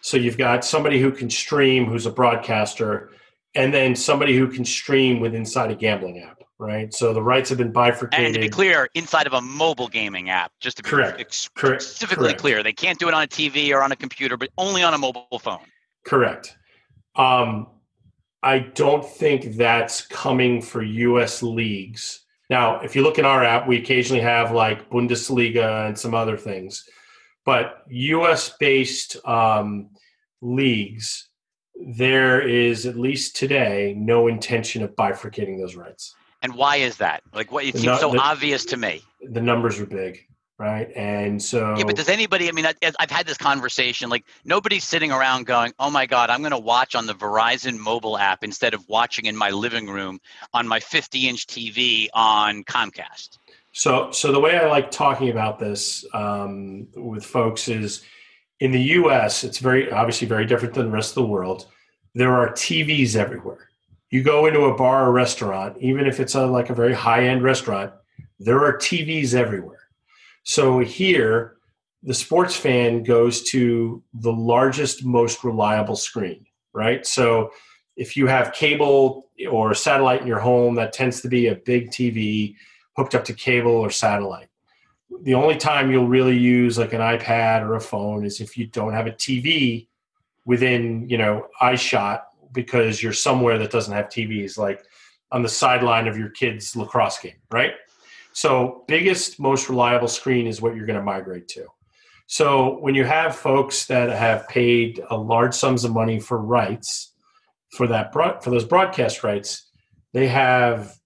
So you've got somebody who can stream who's a broadcaster and then somebody who can stream with inside a gambling app, right? So the rights have been bifurcated. And to be clear, inside of a mobile gaming app, just to be correct, ex- correct, specifically correct. clear, they can't do it on a TV or on a computer, but only on a mobile phone. Correct. Um, I don't think that's coming for U.S. leagues. Now, if you look in our app, we occasionally have like Bundesliga and some other things, but U.S. based um, leagues, there is at least today no intention of bifurcating those rights. And why is that? Like, what it seems no, so the, obvious to me. The numbers are big right? And so yeah, but does anybody? I mean, I, have had this conversation. Like nobody's sitting around going, "Oh my God, I'm going to watch on the Verizon mobile app instead of watching in my living room on my 50-inch TV on Comcast." So, so the way I like talking about this um, with folks is, in the U.S., it's very obviously very different than the rest of the world. There are TVs everywhere. You go into a bar or restaurant, even if it's a, like a very high-end restaurant, there are TVs everywhere so here, the sports fan goes to the largest, most reliable screen, right? So if you have cable or satellite in your home, that tends to be a big TV hooked up to cable or satellite. The only time you'll really use like an iPad or a phone is if you don't have a TV within, you know, eye shot because you're somewhere that doesn't have TVs, like on the sideline of your kid's lacrosse game, right? So, biggest, most reliable screen is what you're going to migrate to. So, when you have folks that have paid a large sums of money for rights for that for those broadcast rights, they have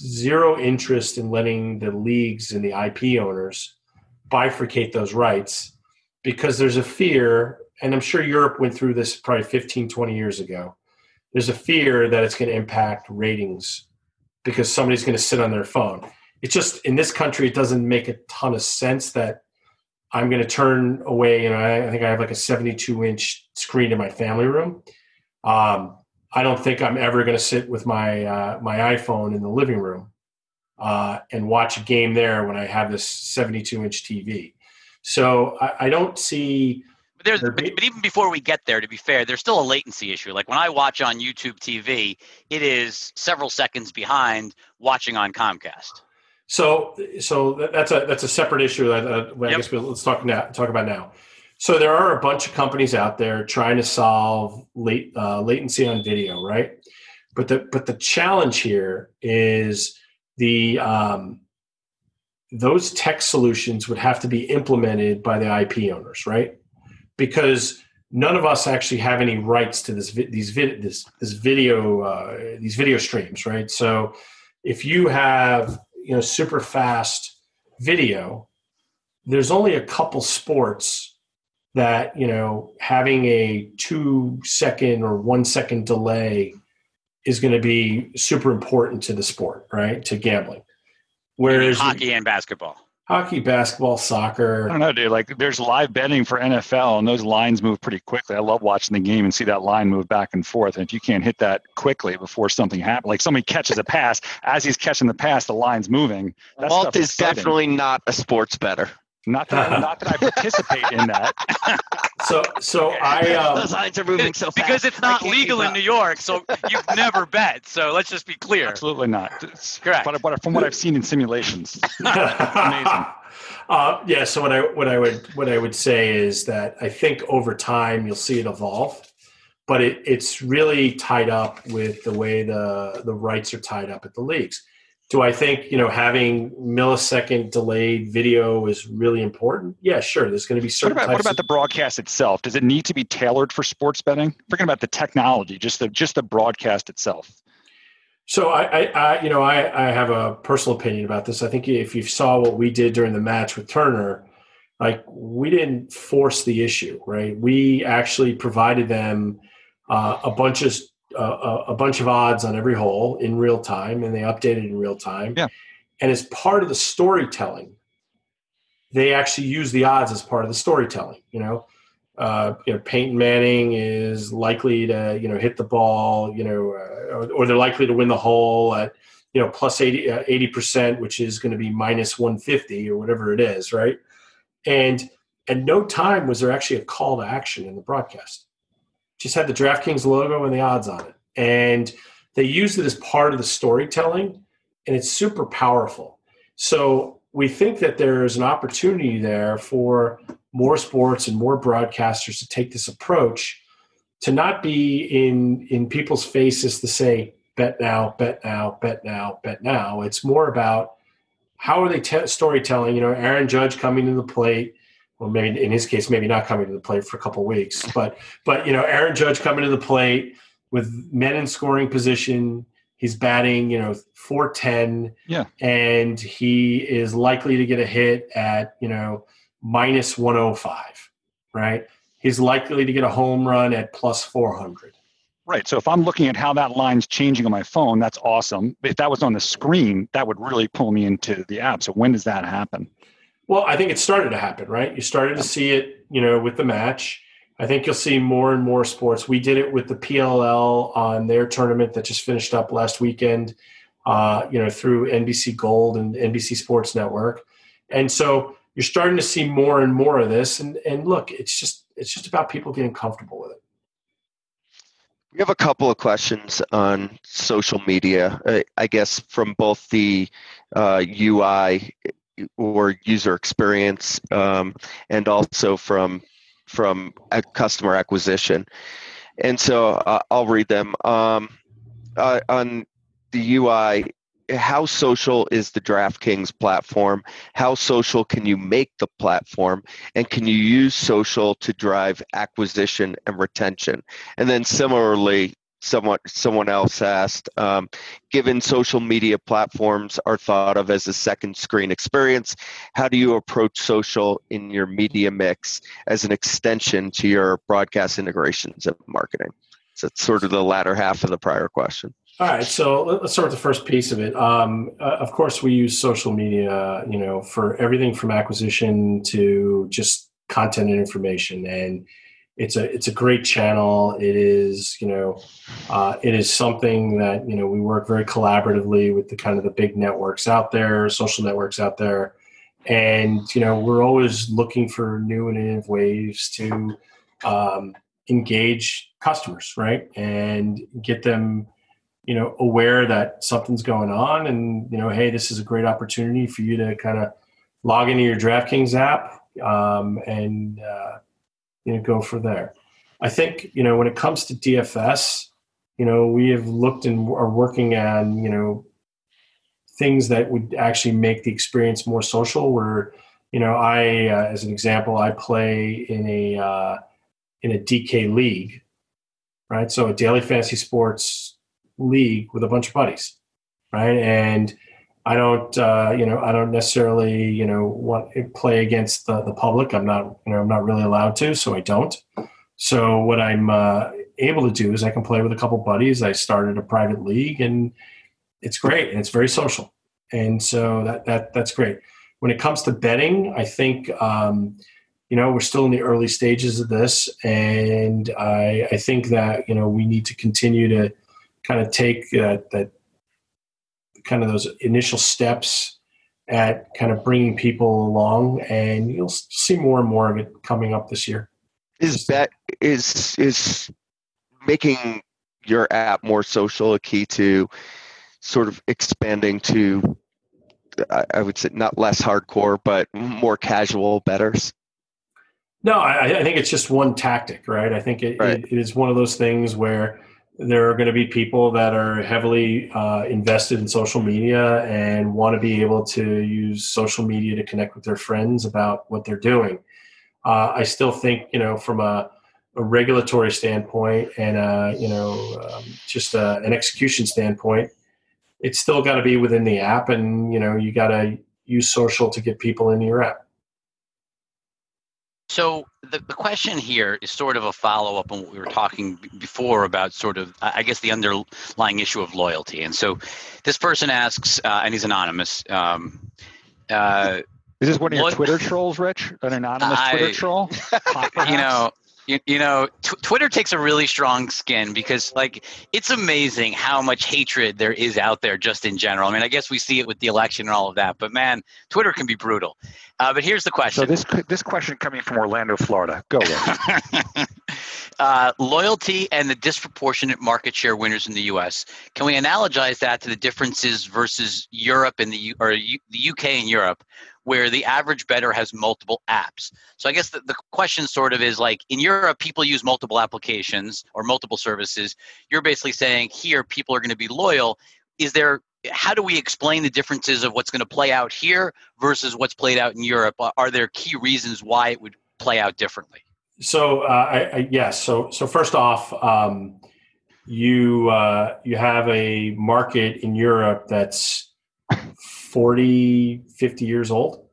zero interest in letting the leagues and the IP owners bifurcate those rights because there's a fear, and I'm sure Europe went through this probably 15, 20 years ago. There's a fear that it's going to impact ratings because somebody's going to sit on their phone it's just in this country it doesn't make a ton of sense that i'm going to turn away you know I, think i have like a 72 inch screen in my family room um, i don't think i'm ever going to sit with my uh, my iphone in the living room uh, and watch a game there when i have this 72 inch tv so I, I don't see but there's, but, but, even before we get there, to be fair, there's still a latency issue. Like when I watch on YouTube TV, it is several seconds behind watching on Comcast. So, so that's a that's a separate issue. That uh, I yep. guess we'll, let's talk now. Talk about now. So there are a bunch of companies out there trying to solve late uh, latency on video, right? But the but the challenge here is the um, those tech solutions would have to be implemented by the IP owners, right? Because none of us actually have any rights to this these vid, this this video uh, these video streams, right? So if you have you know super fast video there's only a couple sports that you know having a two second or one second delay is going to be super important to the sport right to gambling whereas hockey and basketball hockey, basketball, soccer. I don't know, dude. Like, there's live betting for NFL, and those lines move pretty quickly. I love watching the game and see that line move back and forth. And if you can't hit that quickly before something happens, like somebody catches a pass, as he's catching the pass, the line's moving. That Walt is exciting. definitely not a sports bettor. Not that, not that I participate in that. So, so I um, those lines are moving so fast because it's not legal in New York. So you've never bet. So let's just be clear. Absolutely not. It's, Correct. But, but from what I've seen in simulations, amazing. Uh, yeah. So what I what I would what I would say is that I think over time you'll see it evolve, but it, it's really tied up with the way the the rights are tied up at the leagues do I think you know having millisecond delayed video is really important? Yeah, sure. There's going to be certain. What about, what about of- the broadcast itself? Does it need to be tailored for sports betting? Forget about the technology, just the just the broadcast itself. So I, I, I you know, I, I have a personal opinion about this. I think if you saw what we did during the match with Turner, like we didn't force the issue, right? We actually provided them uh, a bunch of a, a, bunch of odds on every hole in real time, and they updated in real time. Yeah. And as part of the storytelling, they actually use the odds as part of the storytelling. You know, uh, you know, Peyton Manning is likely to you know hit the ball, you know, uh, or, or, they're likely to win the hole at you know plus 80 uh, percent, which is going to be minus one fifty or whatever it is, right? And at no time was there actually a call to action in the broadcast just had the DraftKings logo and the odds on it. And they used it as part of the storytelling, and it's super powerful. So we think that there's an opportunity there for more sports and more broadcasters to take this approach to not be in in people's faces to say bet now, bet now, bet now, bet now. It's more about how are they te- storytelling? You know, Aaron Judge coming to the plate. Well, maybe in his case, maybe not coming to the plate for a couple weeks, but but you know, Aaron Judge coming to the plate with men in scoring position. He's batting, you know, 410. Yeah. And he is likely to get a hit at, you know, minus 105, right? He's likely to get a home run at plus 400. Right. So if I'm looking at how that line's changing on my phone, that's awesome. If that was on the screen, that would really pull me into the app. So when does that happen? Well, I think it started to happen, right? You started to see it, you know, with the match. I think you'll see more and more sports. We did it with the PLL on their tournament that just finished up last weekend, uh, you know, through NBC Gold and NBC Sports Network. And so you're starting to see more and more of this. And and look, it's just it's just about people getting comfortable with it. We have a couple of questions on social media, I guess, from both the uh, UI or user experience um, and also from from customer acquisition. And so uh, I'll read them. Um, uh, on the UI, how social is the DraftKings platform? How social can you make the platform? And can you use social to drive acquisition and retention? And then similarly, someone someone else asked um, given social media platforms are thought of as a second screen experience how do you approach social in your media mix as an extension to your broadcast integrations and marketing? So it's sort of the latter half of the prior question. All right, so let's start with the first piece of it. Um, uh, of course, we use social media, you know, for everything from acquisition to just content and information, and it's a it's a great channel. It is, you know, uh, it is something that you know we work very collaboratively with the kind of the big networks out there, social networks out there, and you know we're always looking for new and innovative ways to um, engage customers, right, and get them you know aware that something's going on and you know hey this is a great opportunity for you to kind of log into your draftkings app um, and uh, you know go for there i think you know when it comes to dfs you know we have looked and are working on you know things that would actually make the experience more social where you know i uh, as an example i play in a uh, in a dk league right so a daily fantasy sports league with a bunch of buddies, right? And I don't, uh, you know, I don't necessarily, you know, want to play against the, the public. I'm not, you know, I'm not really allowed to, so I don't. So what I'm uh, able to do is I can play with a couple buddies. I started a private league, and it's great, and it's very social, and so that that that's great. When it comes to betting, I think. Um, you know we're still in the early stages of this and I, I think that you know we need to continue to kind of take uh, that kind of those initial steps at kind of bringing people along, and you'll see more and more of it coming up this year. Is that is is making your app more social a key to sort of expanding to I would say not less hardcore, but more casual bettors? No, I, I, think it's just one tactic, right? I think it, right. it, it is one of those things where there are going to be people that are heavily uh, invested in social media and want to be able to use social media to connect with their friends about what they're doing. Uh, I still think, you know, from a, a regulatory standpoint and a, you know um, just a, an execution standpoint, it's still got to be within the app, and you know you got to use social to get people into your app. So the, the question here is sort of a follow up on what we were talking before about sort of I guess the underlying issue of loyalty. And so this person asks, uh, and he's anonymous. Um, uh, is this one of your Twitter trolls, Rich? An anonymous I, Twitter troll? you know, you, you know t- twitter takes a really strong skin because like it's amazing how much hatred there is out there just in general. I mean i guess we see it with the election and all of that but man twitter can be brutal. Uh, but here's the question. so this this question coming from orlando florida. Go uh, loyalty and the disproportionate market share winners in the U.S. Can we analogize that to the differences versus Europe and the U- or U, the UK and Europe, where the average bettor has multiple apps? So I guess the, the question sort of is like in Europe, people use multiple applications or multiple services. You're basically saying here people are going to be loyal. Is there how do we explain the differences of what's going to play out here versus what's played out in Europe? Are there key reasons why it would play out differently? So, uh, I, I, yes. So, so first off, um, you uh, you have a market in Europe that's 40, 50 years old,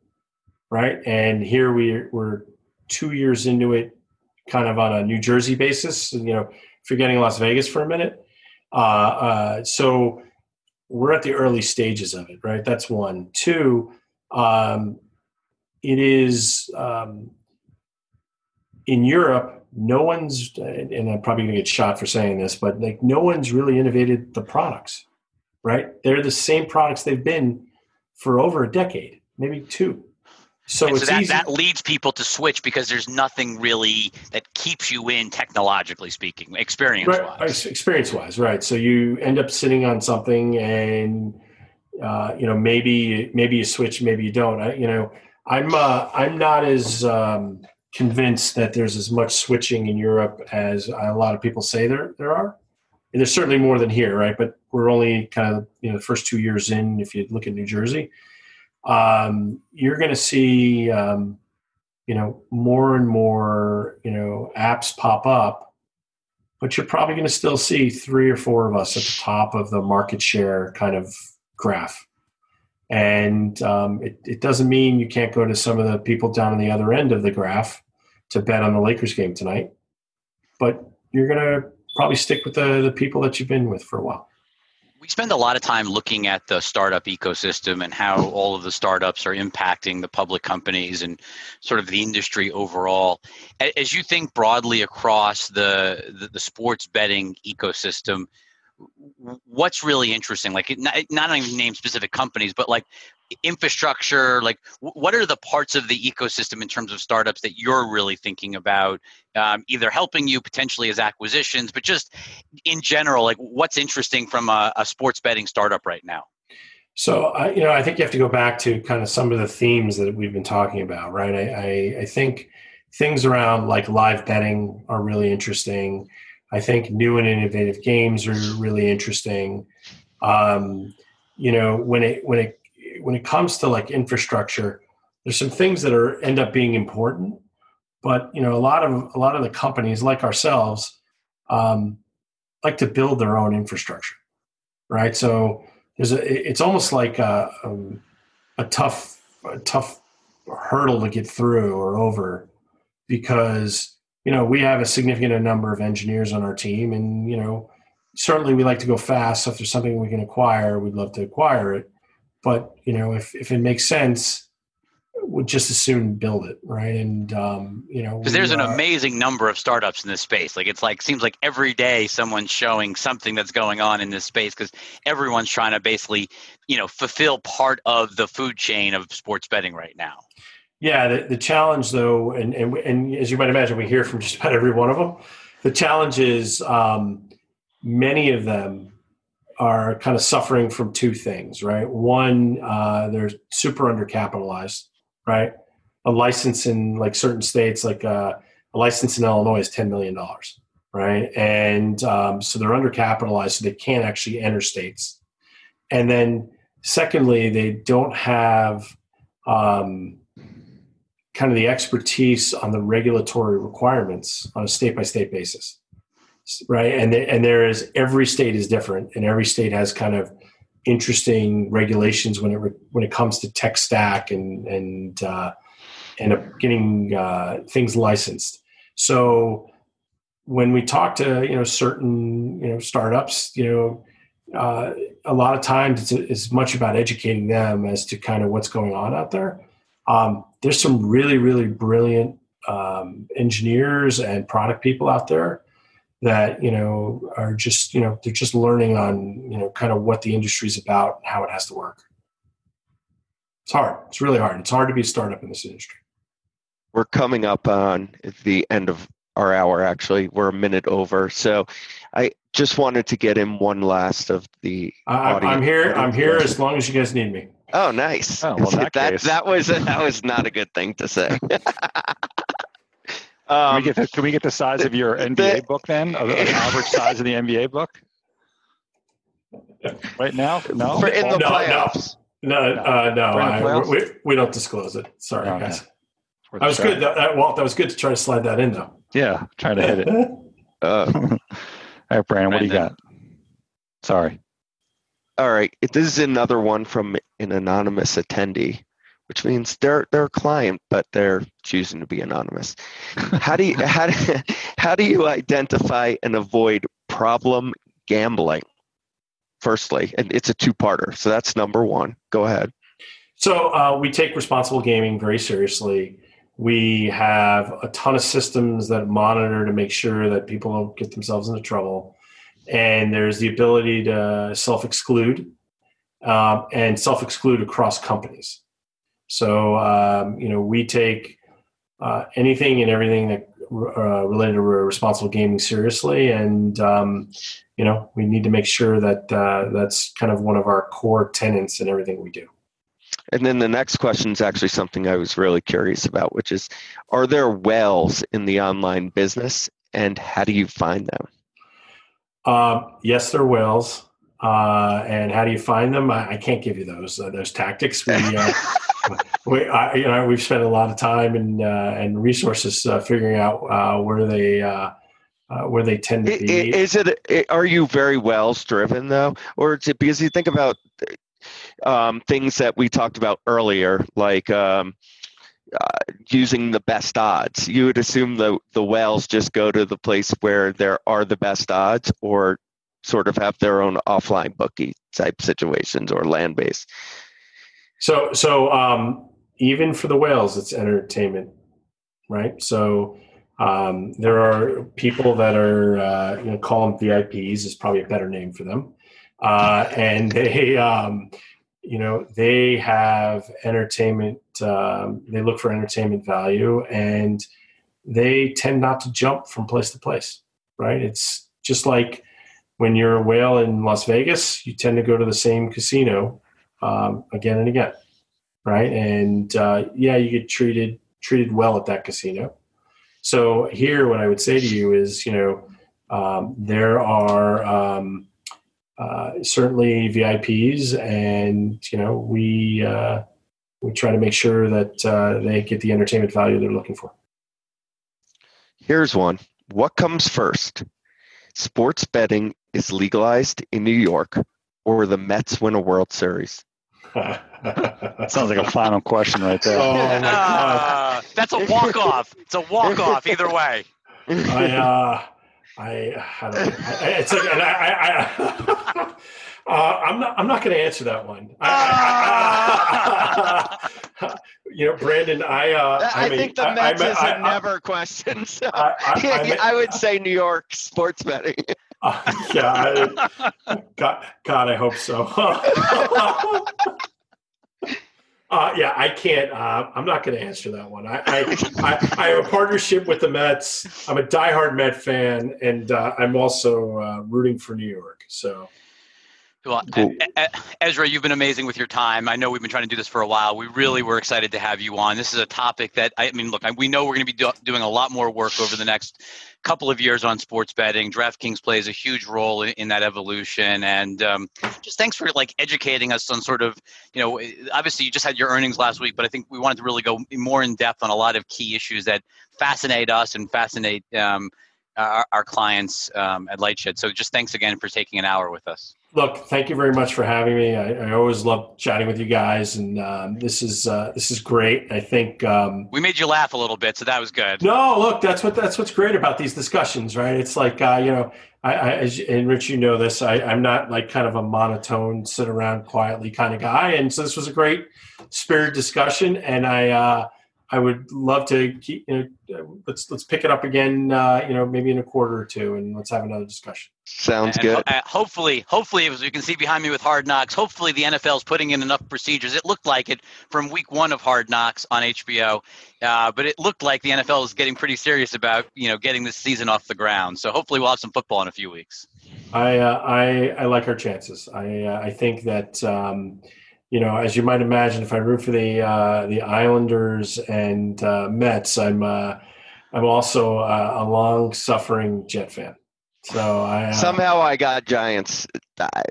right? And here we we're two years into it, kind of on a New Jersey basis. You know, forgetting Las Vegas for a minute. Uh, uh so we're at the early stages of it, right? That's one. Two, um, it is um, in Europe. No one's, and I'm probably going to get shot for saying this, but like no one's really innovated the products, right? They're the same products they've been for over a decade, maybe two. So, so that, that leads people to switch because there's nothing really that keeps you in technologically speaking, experience right, wise. Experience wise, right. So you end up sitting on something and uh, you know, maybe maybe you switch, maybe you don't. I, you know, I'm uh, I'm not as um, convinced that there's as much switching in Europe as a lot of people say there there are. And there's certainly more than here, right? But we're only kind of you know the first two years in. If you look at New Jersey, um, you're going to see um, you know more and more you know apps pop up but you're probably going to still see three or four of us at the top of the market share kind of graph and um, it, it doesn't mean you can't go to some of the people down on the other end of the graph to bet on the lakers game tonight but you're going to probably stick with the, the people that you've been with for a while we spend a lot of time looking at the startup ecosystem and how all of the startups are impacting the public companies and sort of the industry overall. As you think broadly across the, the, the sports betting ecosystem, what's really interesting? Like, not, not even name specific companies, but like infrastructure like what are the parts of the ecosystem in terms of startups that you're really thinking about um, either helping you potentially as acquisitions but just in general like what's interesting from a, a sports betting startup right now so I, you know i think you have to go back to kind of some of the themes that we've been talking about right i, I, I think things around like live betting are really interesting i think new and innovative games are really interesting um, you know when it when it when it comes to like infrastructure, there's some things that are end up being important, but you know a lot of a lot of the companies like ourselves um, like to build their own infrastructure, right? So there's a it's almost like a, um, a tough a tough hurdle to get through or over because you know we have a significant number of engineers on our team and you know certainly we like to go fast. So if there's something we can acquire we'd love to acquire it. But you know if, if it makes sense would just as soon build it right? And um, you know because there's an uh, amazing number of startups in this space. Like it's like seems like every day someone's showing something that's going on in this space because everyone's trying to basically you know fulfill part of the food chain of sports betting right now yeah the, the challenge though and, and and as you might imagine we hear from just about every one of them the challenge is um, many of them are kind of suffering from two things, right? One, uh, they're super undercapitalized, right? A license in like certain states, like uh, a license in Illinois is $10 million, right? And um, so they're undercapitalized, so they can't actually enter states. And then, secondly, they don't have um, kind of the expertise on the regulatory requirements on a state by state basis right? And and there is every state is different, and every state has kind of interesting regulations when it when it comes to tech stack and and uh, and getting uh, things licensed. So when we talk to you know certain you know startups, you know. Uh, a lot of times it's, it's much about educating them as to kind of what's going on out there. Um, there's some really, really brilliant um, engineers and product people out there that you know are just you know they're just learning on you know kind of what the industry is about and how it has to work it's hard it's really hard it's hard to be a startup in this industry we're coming up on the end of our hour. Actually, we're a minute over. So, I just wanted to get in one last of the. I, I'm here. I'm here as long as you guys need me. Oh, nice. Oh, well, that, that, that was that was not a good thing to say. Can um, we get the, can we get the size of your the- NBA book then? Of the the average size of the NBA book? Right now? No. for in the No, no. playoffs. No, uh, no, We're in I, we, we don't disclose it. Sorry, Oh, guys. okay. For the That was show. good. That, that, Walt, that was good to try to slide that in, though. Yeah, trying to hit it. All Uh, right, Brandon, what do you got? Sorry. All right, this is another one from an anonymous attendee, which means they're they're a client, but they're choosing to be anonymous. How do you how do, how do you identify and avoid problem gambling? Firstly, and it's a two-parter, so that's number one. Go ahead. So uh, we take responsible gaming very seriously. We have a ton of systems that monitor to make sure that people don't get themselves into trouble. And there's the ability to self exclude um, and self exclude across companies. So, um, you know, we take uh, anything and everything that uh, related to responsible gaming seriously. And, um, you know, we need to make sure that uh, that's kind of one of our core tenets in everything we do. And then the next question is actually something I was really curious about, which is are there whales in the online business and how do you find them? Um, yes, they're whales. Uh, and how do you find them? I, I can't give you those uh, those tactics. We, uh, we I, you know, we've spent a lot of time and uh, and resources uh, figuring out uh, where they uh, uh, where they tend to be. Is it? Are you very Wells driven though, or is it because you think about um, things that we talked about earlier, like um, uh, using the best odds? You would assume the the whales just go to the place where there are the best odds, or sort of have their own offline bookie type situations or land based. So, so um, even for the whales, it's entertainment, right? So um, there are people that are, uh, you know, call them VIPs is probably a better name for them, uh, and they, um, you know, they have entertainment. Um, they look for entertainment value, and they tend not to jump from place to place, right? It's just like when you're a whale in Las Vegas, you tend to go to the same casino um, again and again, right? And uh, yeah, you get treated treated well at that casino. So here, what I would say to you is, you know, um, there are um, uh, certainly VIPs, and you know, we uh, we try to make sure that uh, they get the entertainment value they're looking for. Here's one. What comes first? Sports betting is legalized in New York, or the Mets win a World Series? That sounds like a final question right there. Oh my god! That's a walk off. It's a walk off either way. I uh, I, I. I, it's like, and I, I, I uh, I'm not. I'm not going to answer that one. I, you know, Brandon. I. Uh, I think the Mets is a never question. So I, I, I'm a- I would say New York sports betting. Uh, yeah, God, God, I hope so. Uh, yeah, I can't. Uh, I'm not going to answer that one. I, I, I, I have a partnership with the Mets. I'm a diehard Met fan, and uh, I'm also uh, rooting for New York. So, Well, Cool. Ezra, you've been amazing with your time. I know we've been trying to do this for a while. We really were excited to have you on. This is a topic that I mean, look, we know we're going to be do- doing a lot more work over the next couple of years on sports betting. DraftKings plays a huge role in, in that evolution, and um, just thanks for like educating us on sort of, you know, obviously you just had your earnings last week, but I think we wanted to really go more in depth on a lot of key issues that fascinate us and fascinate um, our, our clients um, at LightShed. So just thanks again for taking an hour with us. look, thank you very much for having me. I, I always love chatting with you guys, and um, this is uh, this is great. I think. Um, We made you laugh a little bit, so that was good. No, look, that's what that's what's great about these discussions, right? It's like uh, you know, I, I as, and Rich, you know this. I, I'm not like kind of a monotone, sit around quietly kind of guy, and so this was a great spirit discussion, and I uh, I would love to keep. You know, let's let's pick it up again. Uh, you know, maybe in a quarter or two, and let's have another discussion. Sounds And good. ho- uh, hopefully, hopefully, as you can see behind me with Hard Knocks, hopefully the NFL is putting in enough procedures. It looked like it from week one of Hard Knocks on HBO, uh, but it looked like the NFL is getting pretty serious about you know getting this season off the ground. So hopefully, we'll have some football in a few weeks. I uh, I I like our chances. I uh, I think that um, you know, as you might imagine, if I root for the uh, the Islanders and uh, Mets, I'm uh, I'm also uh, a long suffering Jet fan. So I uh, Somehow I got Giants. I,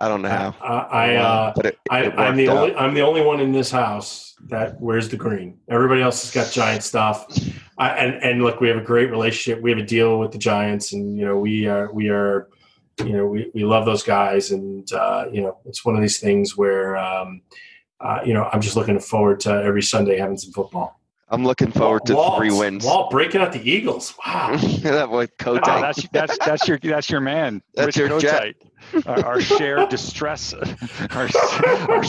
I don't know how. I I, uh, but it, I, it I'm the worked only. I'm the only one in this house that wears the green. Everybody else has got Giant stuff. I, and and look, we have a great relationship. We have a deal with the Giants, and you know we are we are you know we, we love those guys, and uh, you know it's one of these things where um, uh, you know I'm just looking forward to every Sunday having some football. I'm looking forward to Walt, three wins. Walt breaking out the Eagles. Wow. that was Kote. Oh, that's that's that's your that's your man. That's Rich your jet. Kotite. Our, our shared distress, our our,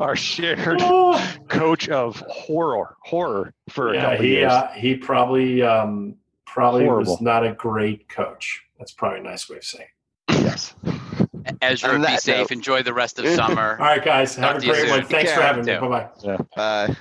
our shared coach of horror horror for a yeah, couple he years. uh, he probably um, probably Horrible. was not a great coach. That's probably a nice way of saying. Yes. Ezra, be safe. note- Enjoy the rest of summer. All right, guys, have Talk a great one. Thanks Take for care. having me. You too. Bye bye. Bye.